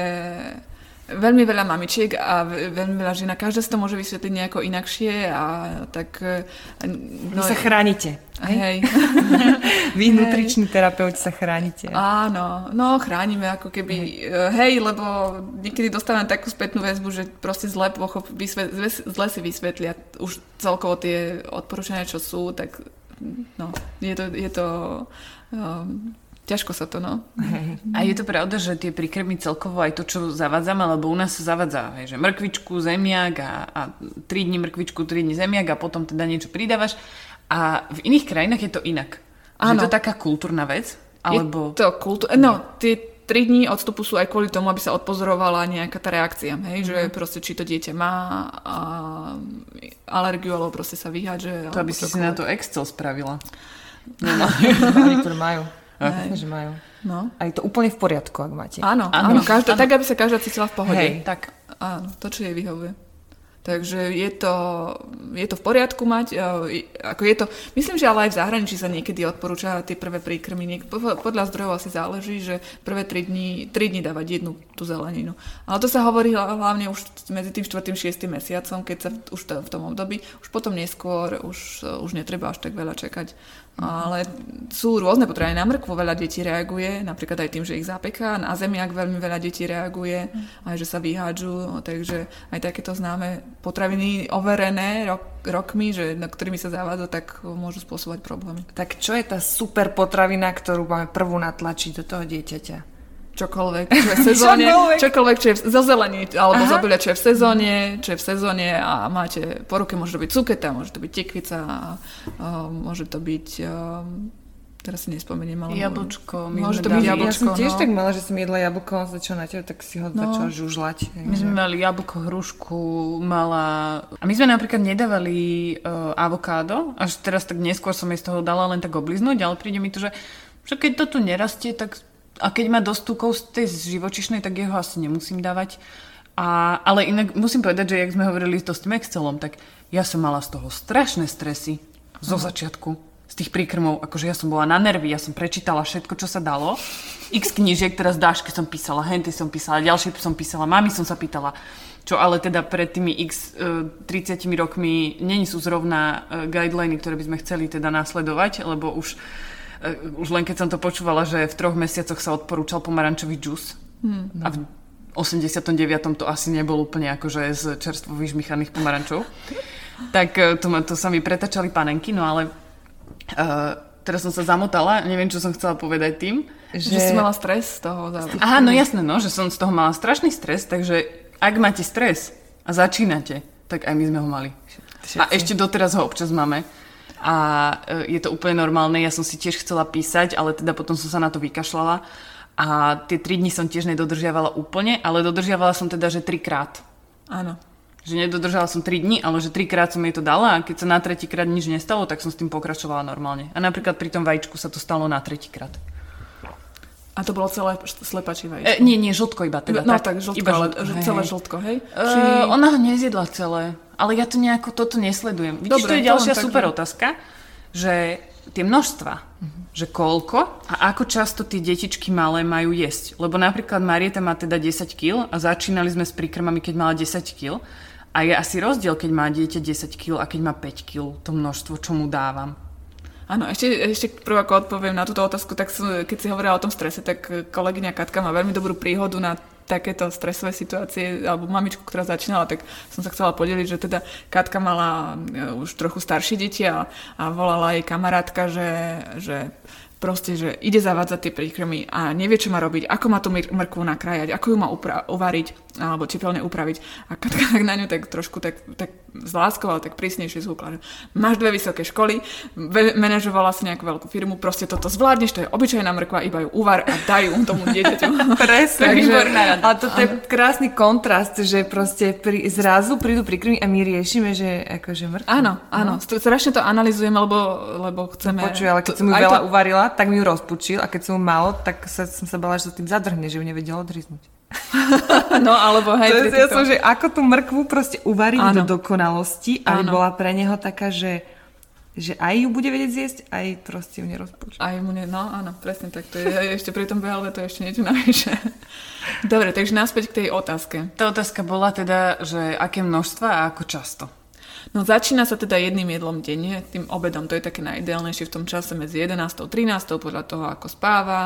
veľmi veľa mamičiek a veľmi veľa žena. Každá si to môže vysvetliť nejako inakšie a tak... No, Vy sa chránite. Hej. Vy, nutriční terapeuti, sa chránite. Áno, no chránime ako keby, hej, e, hej lebo niekedy dostávam takú spätnú väzbu, že proste zle, pochop, vysvet, zle si vysvetlia už celkovo tie odporúčania, čo sú, tak no, je to, je to um, ťažko sa to, no. A je to pravda, že tie príkrmy celkovo aj to, čo zavádzame, lebo u nás sa zavádza, hej, že mrkvičku, zemiak a, a 3 dní mrkvičku, 3 dní zemiak a potom teda niečo pridávaš. A v iných krajinách je to inak. Áno. Že je to taká kultúrna vec? Alebo... Je to kultúr... No, tie 3 dní odstupu sú aj kvôli tomu, aby sa odpozorovala nejaká tá reakcia, hej, mm. že mhm. proste či to dieťa má a, alergiu, alebo proste sa vyhádže. To aby si si na to Excel spravila. Niektoré majú. Jasne, že majú. No. A je to úplne v poriadku, ak máte. Áno, áno, áno, každá, áno. tak aby sa každá cítila v pohode. Hej. Tak. Áno, to, čo jej vyhovuje. Takže je to, je to v poriadku mať, ako je to, myslím, že ale aj v zahraničí sa niekedy odporúča tie prvé príkrmy, Niek- podľa zdrojov asi záleží, že prvé 3 dní, 3 dní dávať jednu tú zeleninu. Ale to sa hovorí hlavne už medzi tým 4. 6. mesiacom, keď sa už to, v tom období, už potom neskôr už, už netreba až tak veľa čakať. Ale sú rôzne potraviny. Na mrkvu veľa detí reaguje, napríklad aj tým, že ich zapeká. Na zemiak veľmi veľa detí reaguje, aj že sa vyhádžu. Takže aj takéto známe potraviny overené rok, rokmi, že, na ktorými sa zavádza, tak môžu spôsobovať problémy. Tak čo je tá super potravina, ktorú máme prvú natlačiť do toho dieťaťa? Čokoľvek, čo je v sezóne, čokoľvek. čokoľvek, čo je v, zo zelení, alebo obilia, čo je v sezóne, čo je v sezóne a máte po ruke, môže to byť cuketa, môže to byť tekvica, a, a môže to byť a, teraz si nespomeniem, ale... Jablčko. Môže to byť jablčko, Ja som tiež no. tak mala, že som jedla jablko, on začal na teba, tak si ho no. začal žužľať. My sme mali jablko, hrušku, mala... A my sme napríklad nedávali uh, avokádo, až teraz tak neskôr som jej z toho dala len tak obliznúť, ale príde mi to, že že keď to tu nerastie, tak a keď má dosť tukov z tej živočišnej, tak jeho asi nemusím dávať. A, ale inak musím povedať, že jak sme hovorili s tým Excelom, tak ja som mala z toho strašné stresy zo začiatku z tých príkrmov, akože ja som bola na nervy, ja som prečítala všetko, čo sa dalo. X knížiek teraz dáške som písala, henty som písala, ďalšie som písala, mami som sa pýtala. Čo ale teda pred tými x uh, e, 30 rokmi není sú zrovna uh, guideliny, ktoré by sme chceli teda následovať, lebo už už len keď som to počúvala, že v troch mesiacoch sa odporúčal pomarančový džus. Hmm. A v 89. to asi nebol úplne akože z čerstvo vyžmichaných pomarančov. tak eh, to, to sa mi pretačali panenky, no ale uh, teraz som sa zamotala, neviem, čo som chcela povedať tým. Že, že si mala stres z toho. Aha, no jasné, no, že som z toho mala strašný stres, takže ak máte stres a začínate, tak aj my sme ho mali. Všetci. A ešte doteraz ho občas máme a e, je to úplne normálne. Ja som si tiež chcela písať, ale teda potom som sa na to vykašľala. A tie tri dni som tiež nedodržiavala úplne, ale dodržiavala som teda, že trikrát. Áno. Že nedodržala som 3 dni, ale že trikrát som jej to dala a keď sa na tretíkrát nič nestalo, tak som s tým pokračovala normálne. A napríklad pri tom vajíčku sa to stalo na tretíkrát. A to bolo celé slepačí vajíčko? E, nie, nie, žltko iba. Teda, no tak, tak žltko, iba žltko, ale hej, celé žltko, hej? E, Či... Ona ho nezjedla celé ale ja to nejako toto nesledujem. Vidíš, Dobre, to je ďalšia to super tak... otázka, že tie množstva, uh-huh. že koľko a ako často tie detičky malé majú jesť. Lebo napríklad Marieta má teda 10 kg a začínali sme s príkrmami, keď mala 10 kg. A je asi rozdiel, keď má dieťa 10 kg a keď má 5 kg, to množstvo, čo mu dávam. Áno, ešte, ešte prv ako odpoviem na túto otázku, tak som, keď si hovorila o tom strese, tak kolegyňa Katka má veľmi dobrú príhodu na takéto stresové situácie, alebo mamičku, ktorá začínala, tak som sa chcela podeliť, že teda Katka mala e, už trochu staršie deti a, a volala jej kamarátka, že, že proste, že ide zavádzať tie príkrmy a nevie, čo má robiť, ako má tú mrkvu nakrájať, ako ju má upra- uvariť alebo tepelne upraviť. A Katka tak na ňu tak trošku tak, tak z láskou, ale tak prísnejšie zhúkla, že máš dve vysoké školy, manažovala si nejakú veľkú firmu, proste toto zvládneš, to je obyčajná mrkva, iba ju uvar a daj ju tomu dieťaťu. Presne, výborná rada. A toto je krásny kontrast, že proste pri, zrazu prídu príkrmy a my riešime, že akože mrkva. Áno, áno, no. strašne to analizujeme, lebo, lebo chceme... Počuj, ale keď som ju veľa to... uvarila, tak mi ju rozpučil a keď som ju malo, tak sa, som sa bala, že sa tým zadrhne, že ju nevedel odriznúť. no alebo hej. To je, ja som, že ako tú mrkvu proste uvariť ano. do dokonalosti, aby ano. bola pre neho taká, že že aj ju bude vedieť zjesť, aj proste ju nerozpúča. Aj mu ne, no áno, presne tak. To je, ešte pri tom BLV to ešte niečo navyše. Dobre, takže naspäť k tej otázke. Tá otázka bola teda, že aké množstva a ako často? No začína sa teda jedným jedlom denne, tým obedom, to je také najideálnejšie v tom čase medzi 11 a 13, podľa toho, ako spáva,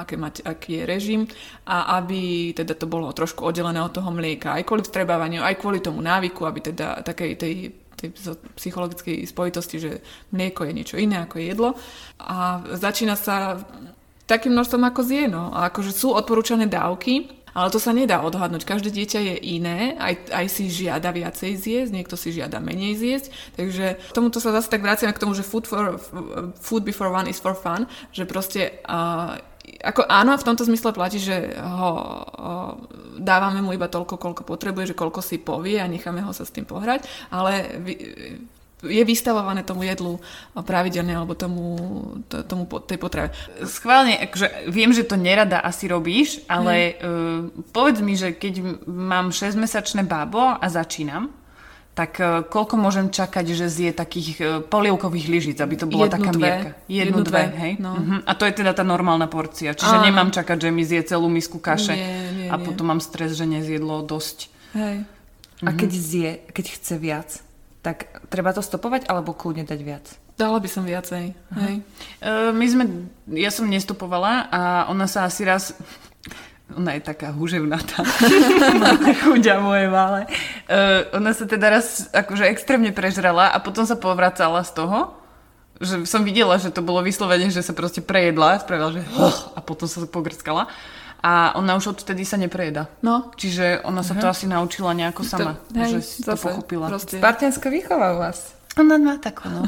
aké mať, aký je režim a aby teda to bolo trošku oddelené od toho mlieka, aj kvôli vstrebávaniu, aj kvôli tomu návyku, aby teda takej tej tej psychologickej spojitosti, že mlieko je niečo iné ako je jedlo. A začína sa takým množstvom ako zje. No. A akože sú odporúčané dávky, ale to sa nedá odhadnúť. Každé dieťa je iné, aj, aj si žiada viacej zjesť, niekto si žiada menej zjesť. Takže tomuto sa zase tak vraciame k tomu, že food, for, food before one is for fun, že proste uh, ako áno, v tomto zmysle platí, že ho, ho dávame mu iba toľko, koľko potrebuje, že koľko si povie a necháme ho sa s tým pohrať, ale je vystavované tomu jedlu pravidelne alebo tomu, tomu tej potrave. Schválne, akože viem, že to nerada asi robíš, ale hmm. uh, povedz mi, že keď mám 6-mesačné bábo a začínam, tak uh, koľko môžem čakať, že zje takých uh, polievkových lyžic, aby to bola Jednu, taká dve. mierka? Jednu, Jednu dve, hej? No. Uh-huh. A to je teda tá normálna porcia. Čiže Áno. nemám čakať, že mi zje celú misku kaše nie, nie, a nie. potom mám stres, že nezjedlo dosť. Hej. A keď zje, keď chce viac, tak treba to stopovať alebo kľudne dať viac? Dala by som viacej. Hej. Uh, my sme, ja som nestopovala a ona sa asi raz ona je taká huževnatá. Chuďa moje malé. Uh, ona sa teda raz akože extrémne prežrala a potom sa povracala z toho, že som videla, že to bolo vyslovene, že sa proste prejedla, spravila, že a potom sa pogrskala. A ona už odtedy sa neprejeda. No. Čiže ona sa uh-huh. to asi naučila nejako sama, to, hej, že si to pochopila. Proste. Spartianská výchova u vás. Ona má takú, no.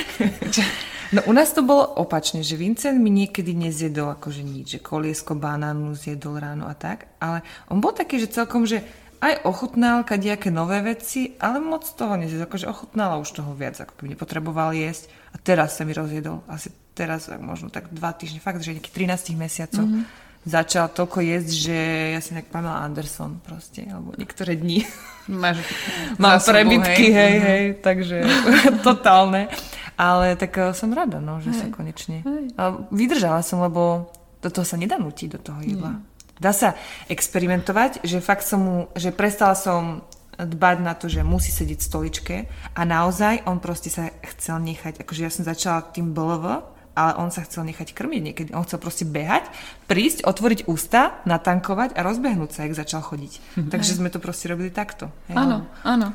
no u nás to bolo opačne, že Vincent mi niekedy nezjedol akože nič, že koliesko banánu zjedol ráno a tak, ale on bol taký, že celkom, že aj ochutnal kadejaké nové veci, ale moc toho nezjedol, akože ochutnala už toho viac, ako keby nepotreboval jesť. A teraz sa mi rozjedol, asi teraz možno tak dva týždne, fakt, že nejakých 13 mesiacov. Mm-hmm začal toľko jesť, že ja si nejak Pamela Anderson proste, alebo niektoré dni. Máš Mám prebytky, hej, hej, hej takže totálne. Ale tak uh, som rada, no, že hej. sa konečne... Hej. vydržala som, lebo do toho sa nedá nutiť, do toho jedla. Nie. Dá sa experimentovať, že fakt som mu, že prestala som dbať na to, že musí sedieť v stoličke a naozaj on proste sa chcel nechať, akože ja som začala tým BLV, ale on sa chcel nechať krmiť niekedy. On chcel proste behať, prísť, otvoriť ústa, natankovať a rozbehnúť sa, jak začal chodiť. Mm-hmm. Takže sme to proste robili takto. Áno, áno.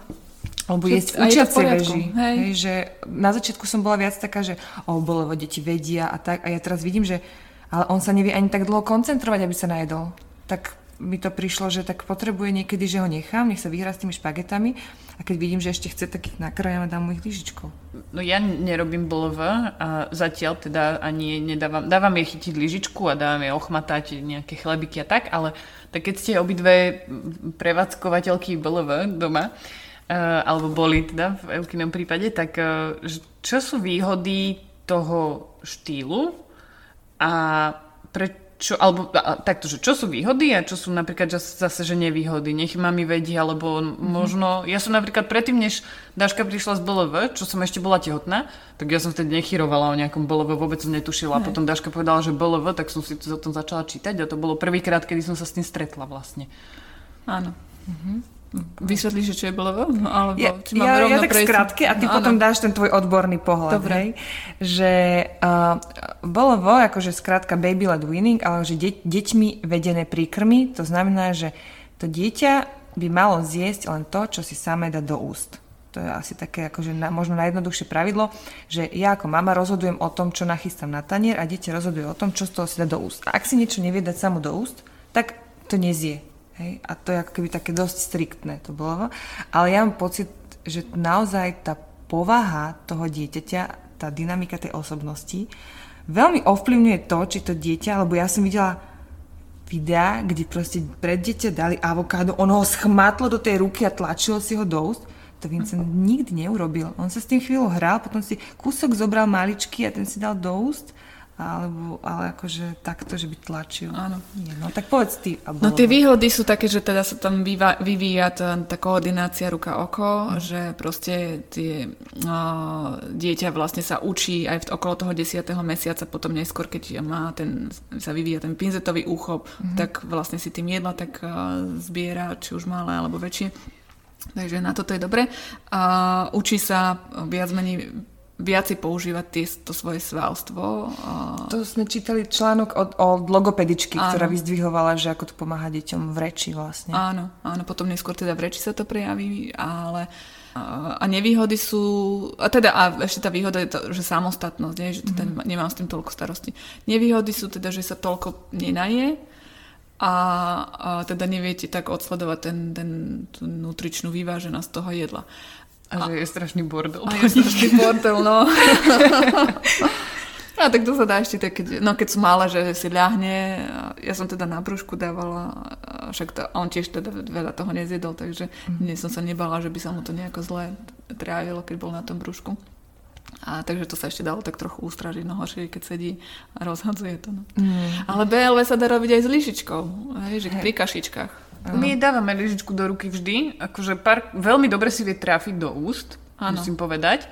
Alebo jesť učiacej veži. Hej. Hej, že na začiatku som bola viac taká, že o, bolo deti vedia a tak. A ja teraz vidím, že ale on sa nevie ani tak dlho koncentrovať, aby sa najedol. Tak mi to prišlo, že tak potrebuje niekedy, že ho nechám, nech sa vyhrá s tými špagetami a keď vidím, že ešte chce, tak ich nakrájam a dám mu ich lyžičkou. No ja nerobím BLV a zatiaľ teda ani nedávam, dávam jej chytiť lyžičku a dávam jej ochmatať nejaké chlebiky a tak, ale tak keď ste obidve prevádzkovateľky BLV doma, uh, alebo boli teda v Elkinom prípade, tak uh, čo sú výhody toho štýlu a pre, čo, alebo takto, že čo sú výhody a čo sú napríklad zase, že nevýhody. Nech mami vedí, alebo mm-hmm. možno... Ja som napríklad predtým, než Daška prišla z BLV, čo som ešte bola tehotná, tak ja som vtedy nechyrovala o nejakom BLV, vôbec som netušila. A potom Daška povedala, že BLV, tak som si to o tom začala čítať a to bolo prvýkrát, kedy som sa s tým stretla vlastne. Áno. Mm-hmm. Vysvetlíš, že čo je BLV? No, alebo ja, či ja, rovno ja tak prejsť? skrátke a ty No, potom áno. dáš ten tvoj odborný pohľad, Dobre. hej? Že uh, BLV, akože skrátka baby led winning, ale že de- deťmi vedené príkrmy, to znamená, že to dieťa by malo zjesť len to, čo si samé dá do úst. To je asi také akože na, možno najjednoduchšie pravidlo, že ja ako mama rozhodujem o tom, čo nachystám na tanier a dieťa rozhoduje o tom, čo z toho si dá do úst. A ak si niečo nevie dať samo do úst, tak to nezie. Hej? A to je ako keby také dosť striktné to bolo. Ale ja mám pocit, že naozaj tá povaha toho dieťaťa, tá dynamika tej osobnosti veľmi ovplyvňuje to, či to dieťa, lebo ja som videla videá, kde proste pred dieťa dali avokádo, ono ho schmatlo do tej ruky a tlačilo si ho do úst. To Vincent nikdy neurobil. On sa s tým chvíľu hral, potom si kúsok zobral maličky a ten si dal do úst, alebo, ale akože takto, že by tlačil. Áno. Nie, no tak povedz ty. A No tie výhody sú také, že teda sa tam vyva, vyvíja tá, tá koordinácia ruka-oko, Mhm. že proste tie, uh, dieťa vlastne sa učí aj v, okolo toho 10. mesiaca, potom neskôr, keď má ten, sa vyvíja ten pinzetový úchop, Mhm. tak vlastne si tým jedla tak uh, zbiera, či už malé alebo väčšie. Takže na toto je dobre. A učí sa viac menej viacej používať tie, to svoje svalstvo. To sme čítali článok od, od logopedičky, Áno. ktorá vyzdvihovala, že ako to pomáha deťom v reči vlastne. Áno, áno, potom neskôr teda v reči sa to prejaví, ale a a nevýhody sú, a teda a ešte tá výhoda je to, že samostatnosť, nie? že teda mm. nemám s tým toľko starosti. Nevýhody sú teda, že sa toľko nenaje a, a teda neviete tak odsledovať ten, ten, tú nutričnú vyváženosť toho jedla. A že je strašný bordel. A je strašný bordel, no. A tak to sa dá ešte tak, keď, no keď sú malé, že si ľahne. a Ja som teda na brúšku dávala, a však to, on tiež teda veľa toho nezjedol, takže nie som sa nebala, že by sa mu to nejako zle trávilo, keď bol na tom brúšku. A takže to sa ešte dalo tak trochu ustražiť, no horšie, keď sedí a rozhadzuje to. No. Mm. Ale BLV sa dá robiť aj s lyžičkou, hej, že pri kašičkách. My dávame lyžičku do ruky vždy, akože pár, veľmi dobre si vie trafiť do úst, Áno. musím povedať.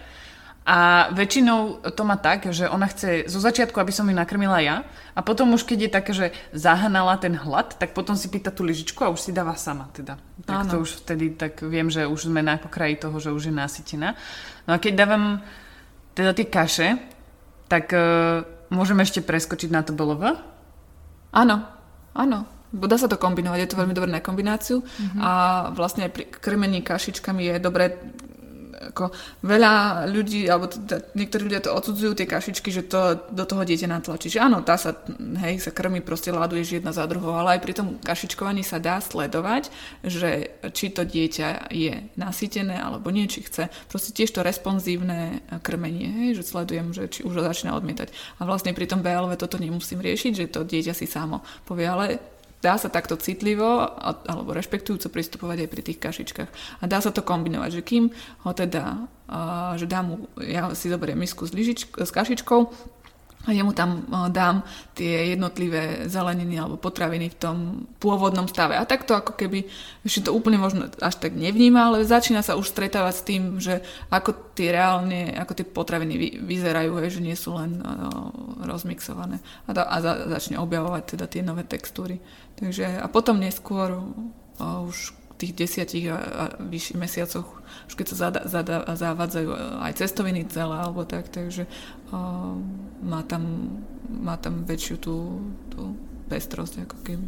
A väčšinou to má tak, že ona chce zo začiatku, aby som ju nakrmila ja a potom už keď je také, že zahanala ten hlad, tak potom si pýta tú lyžičku a už si dáva sama teda. Tak Áno. to už vtedy tak viem, že už sme na pokraji toho, že už je nasytená. No a keď dávam teda tie kaše, tak uh, môžeme ešte preskočiť na to BLV? Áno, áno. Bo Dá sa to kombinovať, je to veľmi dobré na kombináciu Mhm. a vlastne aj pri krmení kašičkami je dobré ako veľa ľudí, alebo teda niektorí ľudia to odsudzujú, tie kašičky, že to do toho dieťa natlačí. Že áno, tá sa, hej, sa krmi, proste láduješ jedna za druhou, ale aj pri tom kašičkovaní sa dá sledovať, že či to dieťa je nasýtené alebo nie, či chce. Proste tiež to responsívne krmenie, hej, že sledujem, že či už ho začína odmietať. A vlastne pri tom BLV toto nemusím riešiť, že to dieťa si samo povie, ale dá sa takto citlivo alebo rešpektujúco pristupovať aj pri tých kašičkách. A dá sa to kombinovať, že kým ho teda, že dám mu, ja si zoberiem misku s, lyžič, s kašičkou a jemu tam a, dám tie jednotlivé zeleniny alebo potraviny v tom pôvodnom stave. A takto ako keby, ešte to úplne možno až tak nevníma, ale začína sa už stretávať s tým, že ako tie reálne, ako tie potraviny vy, vyzerajú, že nie sú len a, rozmixované. A, da, a za, začne objavovať teda tie nové textúry. Takže, a potom neskôr a už tých desiatich a, a vyšších mesiacoch, už keď sa zada, zada, zavádzajú aj cestoviny celé alebo tak, takže a, má, tam, má tam väčšiu tú, tú pestrosť ako keby.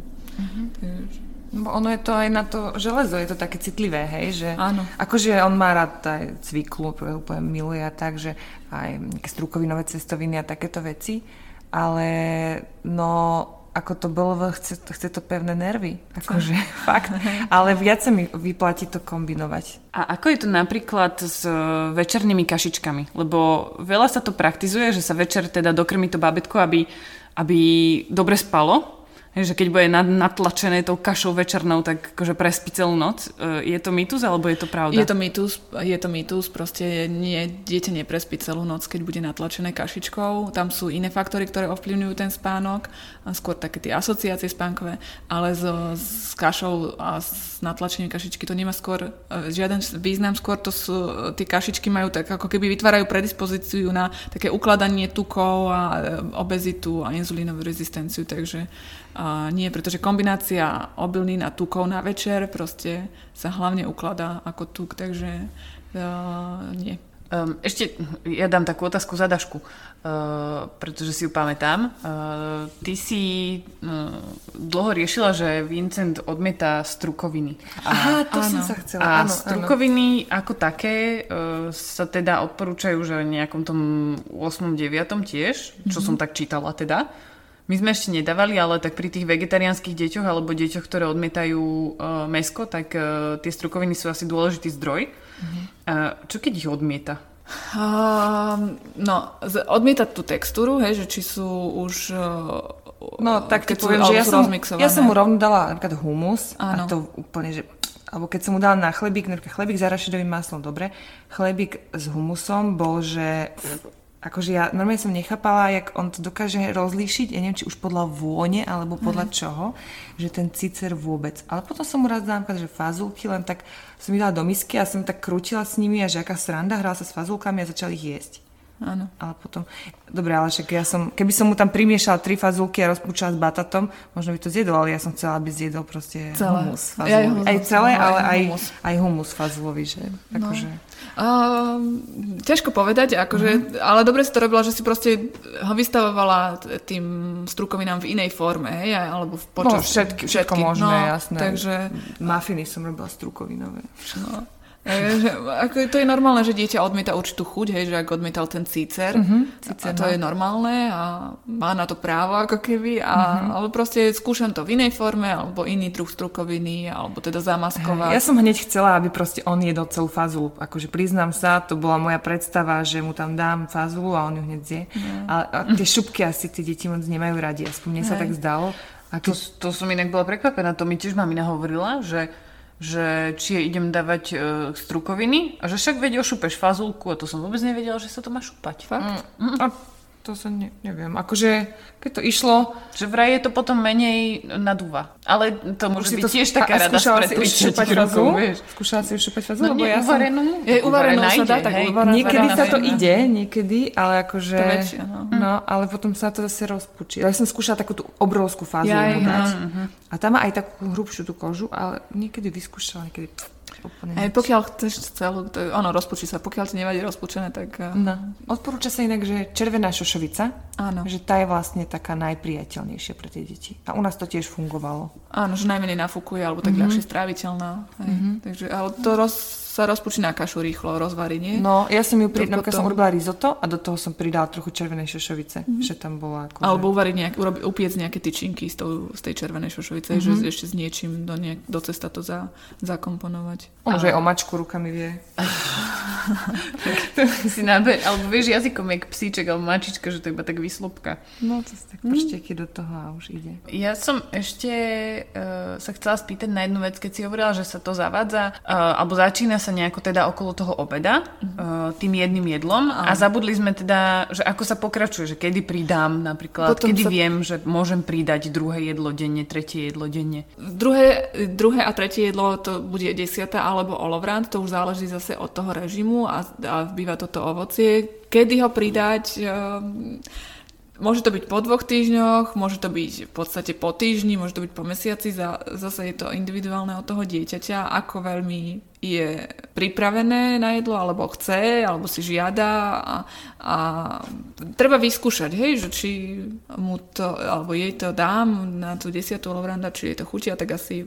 Takže, Bo ono je to aj na to železo, je to také citlivé, hej, že Áno. akože on má rád aj cviklu, úplne miluje a tak, že aj strukovinové cestoviny a takéto veci, ale no ako to bolo, chce, to, chce to pevné nervy, akože fakt, ale viac sa mi vyplatí to kombinovať. A ako je to napríklad s e, večernými kašičkami? Lebo veľa sa to praktizuje, že sa večer teda dokrmi to babetko, aby, aby dobre spalo. Že keď bude natlačené tou kašou večernou, tak akože prespí celú noc. E, Je to mýtus, alebo je to pravda? Je to mýtus, je to mýtus, proste nie, dieťa neprespí celú noc, keď bude natlačené kašičkou. Tam sú iné faktory, ktoré ovplyvňujú ten spánok, skôr také tie asociácie spánkové, ale so, s kašou a s natlačením kašičky to nemá skôr e, žiaden význam, skôr to sú, tie kašičky majú tak, ako keby vytvárajú predispozíciu na také ukladanie tukov a e, obezitu a inzulínovú rezistenciu, takže A nie, pretože kombinácia obilnín a tukov na večer proste sa hlavne ukladá ako tuk, takže uh, nie. Um, ešte ja dám takú otázku za Dašku, uh, pretože si ju pamätám. Uh, ty si uh, dlho riešila, že Vincent odmieta strukoviny. Aha, to áno. som sa chcela. A áno, strukoviny áno. ako také uh, sa teda odporúčajú, že nejakom tom 8. 9. tiež, čo mm-hmm. som tak čítala teda. My sme ešte nedávali, ale tak pri tých vegetariánskych deťoch alebo deťoch, ktoré odmietajú uh, mesko, tak uh, tie strukoviny sú asi dôležitý zdroj. Uh-huh. Uh, čo keď ich odmieta? Uh, no, odmietať tú textúru, hej, že či sú už... Uh, no, tak keď poviem, že ja som, ja som mu rovno dala napríklad humus Áno. a to úplne, že alebo keď som mu dala na chlebík, napríklad chlebík s arašidovým maslom, dobre, chlebík s humusom bol, že akože ja normálne som nechápala, jak on to dokáže rozlíšiť, ja neviem, či už podľa vône, alebo podľa mm. čoho, že ten cicer vôbec. Ale potom som mu raz dala že fazulky, len tak som ich dala do misky a som tak krútila s nimi a že aká sranda, hrala sa s fazulkami a začali ich jesť. Áno. Ale potom, dobre, ale však ja som, keby som mu tam primiešala tri fazulky a rozpúčala s batatom, možno by to zjedol, ale ja som chcela, aby zjedol proste celé. humus fazulový. Ja aj celé, ale aj, humus. aj humus fazulový, že no. akože... Uh, ťažko povedať, akože, mm-hmm. ale dobre si to robila, že si proste ho vystavovala tým strukovinám v inej forme, hej, alebo v počas... No, všetky, všetky, všetko možné, no, jasné. Takže... Mafiny som robila strukovinové. No. Že, ako, to je normálne, že dieťa odmieta určitú chuť, hej, že ak odmietal ten cícer, uh-huh, cícer a to no. je normálne a má na to právo ako keby, a, uh-huh. ale proste skúšam to v inej forme, alebo iný druh strukoviny, alebo teda zamaskovať. Ja som hneď chcela, aby proste on jedol celú fazulu, akože priznám sa, to bola moja predstava, že mu tam dám fazulu a on ju hneď zje. Uh-huh. A, a tie šupky asi tie deti moc nemajú radi, aspoň mne sa tak zdalo. A keď... to, to som inak bola prekvapená, to mi tiež mamina hovorila, že že či idem dávať e, strukoviny a že však veď ošupeš fazulku a to som vôbec nevedela, že sa to má šupať. Fakt? Mm. A to sa ne, neviem. Akože, keď to išlo... Že vraj je to potom menej nadúva. Ale to môže byť to tiež taká rada skúšala si už šupať fazul? Skúšala si už šupať fazul? No, ja uvarenú. Som... Je uvarenú sa dá, tak Niekedy sa to ide, niekedy, ale akože... To väčšia, no. no. ale potom sa to zase rozpučí. Ja som skúšala takú tú obrovskú fázu ja, mu dať. Uh-huh. A tam má aj takú hrubšiu tú kožu, ale niekedy vyskúšala, niekedy... Pff, úplne Aj pokiaľ chceš celú, to, ono, rozpučí sa. Pokiaľ ti nevadí rozpučené, tak... Eh, no. Odporúča sa inak, že červená šošovica, Áno. že tá je vlastne taká najpriateľnejšia pre tie deti. A u nás to tiež fungovalo. Áno, že najmenej nafúkuje, alebo tak mm-hmm. ľahšie stráviteľná. Mm-hmm. Takže, ale to roz, sa rozpučí na kašu rýchlo, rozvarí, nie? No, ja som ju pri, potom... som urobila risotto a do toho som pridala trochu červenej šošovice, mm-hmm. že tam bola ako... Alebo uvariť nejak, urobi, upiec nejaké tyčinky z, tou, z tej červenej šošovice, mm-hmm. že ešte s niečím do, nejak, do cesta to za, zakomponovať. On už aj omačku rukami vie. si nábe, alebo vieš jazykom, jak psíček alebo mačička, že to iba tak vyslopka. No, to sa tak pršteky mm. do toho a už ide. Ja som ešte uh, sa chcela spýtať na jednu vec, keď si hovorila, že sa to zavádza, uh, alebo začína sa nejako teda okolo toho obeda, uh, tým jedným jedlom a zabudli sme teda, že ako sa pokračuje, že kedy pridám napríklad, Potom kedy sa... viem, že môžem pridať druhé jedlo denne, tretie jedlo denne. Druhé, druhé a tretie jedlo to bude desiata alebo olovrant, to už záleží zase od toho režimu a, a býva toto ovocie. Kedy ho pridať? Um, Môže to byť po dvoch týždňoch, môže to byť v podstate po týždni, môže to byť po mesiaci, zase je to individuálne od toho dieťaťa, ako veľmi je pripravené na jedlo, alebo chce, alebo si žiada a, a treba vyskúšať, hej, že či mu to, alebo jej to dám na tú desiatú lovranda, či jej to chutia, tak asi,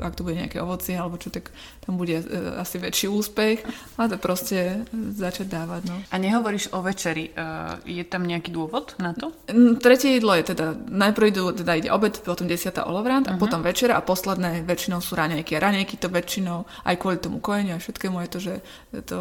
ak to bude nejaké ovocie, alebo čo, tak tam bude e, asi väčší úspech a to proste začať dávať, no. A nehovoríš o večeri, e, je tam nejaký dôvod na to? Tretie jedlo je teda, najprv idú, teda ide obed, potom desiatá olovrand a uh-huh. potom večera a posledné väčšinou sú raňajky. A raňajky to väčšinou aj kvôli tomu kojeniu a všetkému je to, že to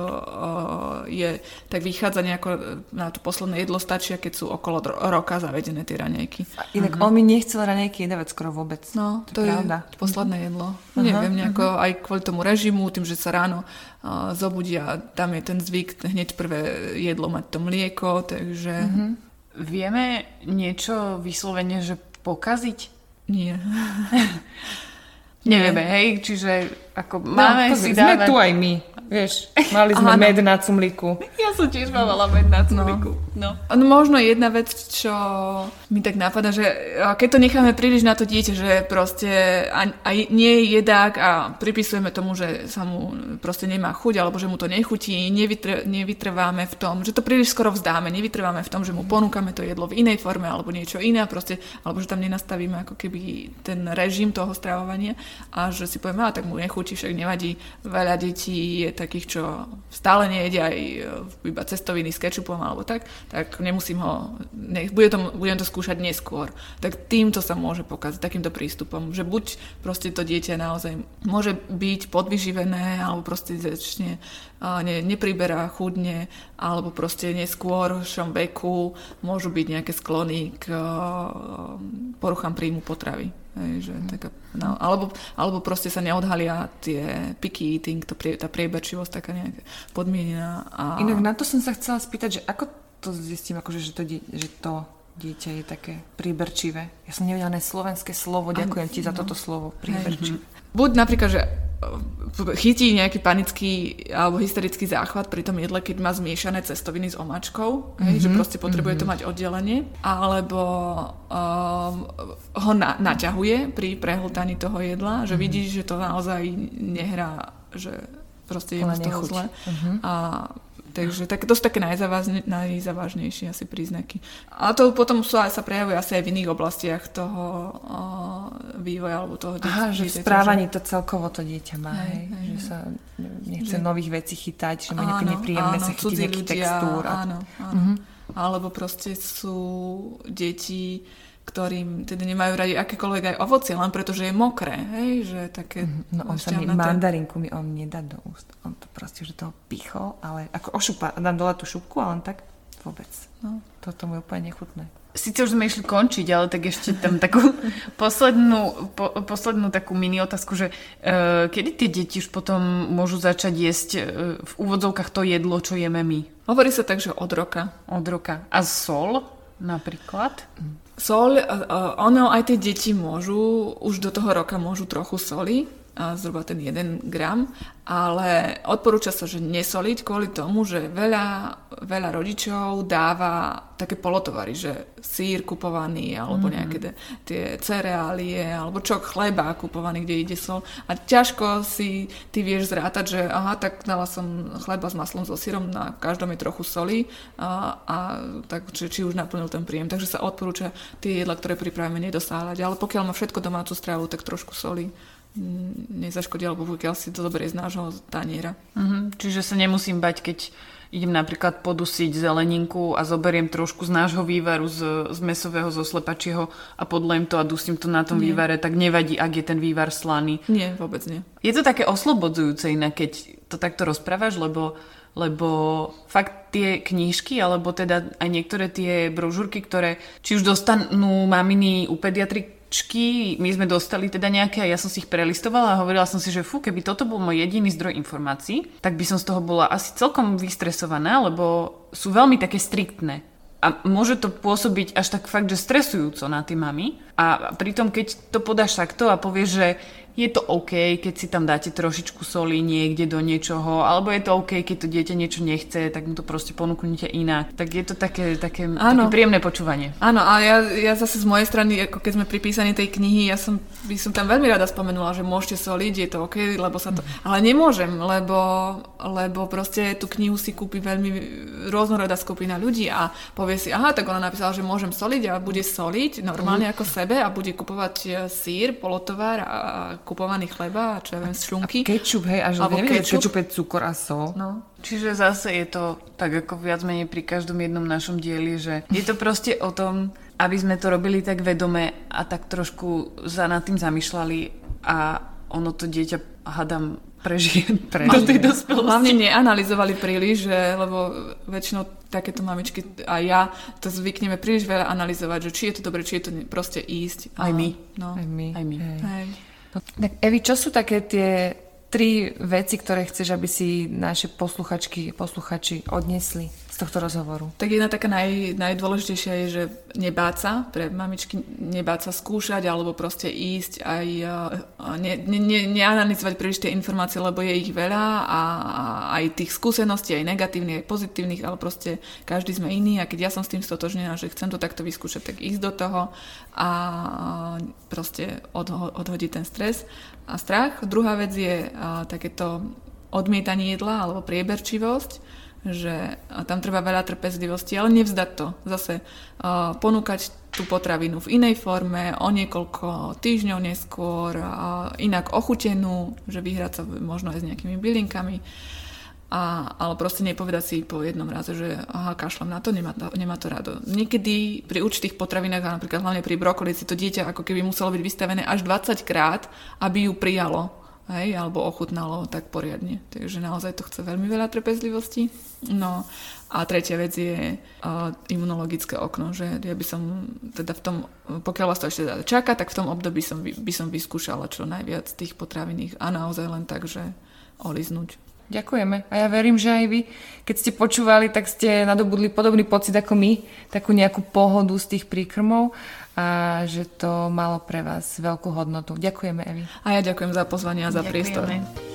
je, tak vychádza nejako na to posledné jedlo stačia, keď sú okolo roka zavedené tie raňajky. inak uh-huh. on mi nechcel raňajky jedávať skoro vôbec. No, to, to je pravda. posledné jedlo. Uh-huh. Neviem, nejako uh-huh. aj kvôli tomu režimu, tým, že sa ráno uh, zobudia, tam je ten zvyk hneď prvé jedlo mať to mlieko, takže... Uh-huh. Vieme niečo vyslovene, že pokaziť? Nie. Nevieme, hej, čiže ako no, máme no, si sme dávať... tu aj my. Vieš, mali sme Áno. med na cumliku. Ja som tiež mávala med na cumliku. No. no. Možno jedna vec, čo mi tak napadá, že keď to necháme príliš na to dieťa, že proste aj nie je jedák a pripisujeme tomu, že sa mu proste nemá chuť, alebo že mu to nechutí, nevytr- nevytrváme v tom, že to príliš skoro vzdáme, nevytrváme v tom, že mu ponúkame to jedlo v inej forme alebo niečo iné, proste, alebo že tam nenastavíme ako keby ten režim toho stravovania a že si povieme, a tak mu nechutí, však nevadí, veľa detí je takých, čo stále nejedia aj e, iba cestoviny s kečupom alebo tak, tak nemusím ho, nech, bude to, budem to skúšať neskôr. Tak týmto sa môže pokazať, takýmto prístupom, že buď proste to dieťa naozaj môže byť podvyživené alebo proste začne ne, nepriberá chudne alebo proste neskôr v veku môžu byť nejaké sklony k poruchám príjmu potravy. Hej, že mm. taká, no, alebo, alebo proste sa neodhalia tie picky eating, to prie, tá prieberčivosť taká nejaká podmienená. A... Inak na to som sa chcela spýtať, že ako to zistím, akože, že, to, že to dieťa je také príberčivé. Ja som nevedela slovenské slovo, ďakujem ti za no. toto slovo, príberčivé. Buď napríklad, že chytí nejaký panický alebo hysterický záchvat pri tom jedle, keď má zmiešané cestoviny s omačkou, mm-hmm. hej, že mhm, proste potrebuje mm-hmm. to mať oddelenie, alebo um, ho na, naťahuje pri prehltaní toho jedla, že mm-hmm. vidí, že to naozaj nehrá, že proste je toho zle. Mm-hmm. A Takže tak, to sú také najzávažnejšie asi príznaky. A to potom sú, sa prejavuje asi aj v iných oblastiach toho o, vývoja alebo toho dieťa. Aha, že v správaní to celkovo to dieťa má, hej, hej, že sa nechce že... nových vecí chytať, že má nejaké nepríjemné sa chytiť nejaký textúr. Áno, áno. Uh-huh. Alebo proste sú deti ktorým teda nemajú radi akékoľvek aj ovocie, len preto, že je mokré, hej, že také... Mhm, no on sa mi mandarinku mi on nedá do úst. On to proste, že to pichol, ale ako ošupa, dám dole tú šupku a len tak vôbec. No, toto mu je úplne nechutné. Sice už sme išli končiť, ale tak ešte tam takú poslednú, po, poslednú takú mini otázku, že uh, kedy tie deti už potom môžu začať jesť uh, v úvodzovkách to jedlo, čo jeme my? Hovorí sa tak, že od roka. Od roka. A sol napríklad? Mm. Sol, ono aj tie deti môžu, už do toho roka môžu trochu soli, zhruba ten 1 gram, ale odporúča sa, že nesoliť kvôli tomu, že veľa, veľa rodičov dáva také polotovary, že sír kupovaný, alebo mm-hmm. nejaké tie cereálie, alebo čok chleba kupovaný, kde ide sol. A ťažko si ty vieš zrátať, že aha, tak dala som chleba s maslom so sírom, na každom je trochu soli a, a tak, či, či už naplnil ten príjem. Takže sa odporúča tie jedla, ktoré pripravíme, nedosáhľať. Ale pokiaľ má všetko domácu stravu, tak trošku soli nezaškodí, alebo pokiaľ si to dobre z nášho taniera. Uh-huh. Čiže sa nemusím bať, keď idem napríklad podusiť zeleninku a zoberiem trošku z nášho vývaru z, z mesového, zo slepačieho a podlem to a dusím to na tom nie. vývare, tak nevadí, ak je ten vývar slaný. Nie, vôbec nie. Je to také oslobodzujúce inak, keď to takto rozprávaš, lebo lebo fakt tie knížky, alebo teda aj niektoré tie brožúrky, ktoré či už dostanú maminy u pediatrik, knižky my sme dostali teda nejaké a ja som si ich prelistovala a hovorila som si, že fú, keby toto bol môj jediný zdroj informácií, tak by som z toho bola asi celkom vystresovaná, lebo sú veľmi také striktné. A môže to pôsobiť až tak fakt, že stresujúco na tie mamy. A pritom, keď to podáš takto a povieš, že je to OK, keď si tam dáte trošičku soli niekde do niečoho, alebo je to OK, keď to dieťa niečo nechce, tak mu to proste ponúknete inak. Tak je to také, také, také príjemné počúvanie. Áno, a ja, ja zase z mojej strany, ako keď sme pri písaní tej knihy, ja som, by som tam veľmi rada spomenula, že môžete soliť, je to OK, lebo sa to... Ale nemôžem, lebo, lebo proste tú knihu si kúpi veľmi rôznorodá skupina ľudí a povie si, aha, tak ona napísala, že môžem soliť a bude soliť normálne mm. ako sebe a bude kupovať e, sír, polotovar a kupovaný chleba a čo ja viem, šunky. A kečup, hej, až Alebo neviem, kečup. kečup je cukor a sol. No. Čiže zase je to tak ako viac menej pri každom jednom našom dieli, že je to proste o tom, aby sme to robili tak vedome a tak trošku za nad tým zamýšľali a ono to dieťa, hadam, prežije, prežije. do tej dospelosti. Hlavne neanalizovali príliš, že, lebo väčšinou takéto mamičky a ja to zvykneme príliš veľa analyzovať, že či je to dobre, či je to proste ísť. Aj my. No. Aj my. Aj my. Hej. Hej. Tak Evi, čo sú také tie tri veci, ktoré chceš, aby si naše posluchačky, posluchači odnesli z tohto rozhovoru? Tak jedna taká naj, najdôležitejšia je, že nebáť sa, pre mamičky nebáť sa skúšať alebo proste ísť aj ne, ne, ne, neanalizovať príliš tie informácie, lebo je ich veľa a, a aj tých skúseností, aj negatívnych, aj pozitívnych, ale proste každý sme iný a keď ja som s tým stotožnená, že chcem to takto vyskúšať, tak ísť do toho a proste odho, odhodiť ten stres strach. Druhá vec je takéto odmietanie jedla alebo prieberčivosť, že tam treba veľa trpezlivosti, ale nevzdať to. Zase uh, ponúkať tú potravinu v inej forme, o niekoľko týždňov neskôr, uh, inak ochutenú, že vyhrať sa možno aj s nejakými bylinkami. A, ale proste nepovedať si po jednom raze, že aha, kašlem na to, nemá, nemá to rado. Niekedy pri určitých potravinách, a napríklad hlavne pri brokoli, si to dieťa ako keby muselo byť vystavené až 20 krát, aby ju prijalo hej, alebo ochutnalo tak poriadne. Takže naozaj to chce veľmi veľa trpezlivosti. No a tretia vec je uh, imunologické okno, že ja by som teda v tom, pokiaľ vás to ešte čaká, tak v tom období som, by som vyskúšala čo najviac tých potravinných a naozaj len tak, že oliznúť. Ďakujeme. A ja verím, že aj vy, keď ste počúvali, tak ste nadobudli podobný pocit ako my, takú nejakú pohodu z tých príkrmov a že to malo pre vás veľkú hodnotu. Ďakujeme, Evi. A ja ďakujem za pozvanie a za Ďakujeme. priestor.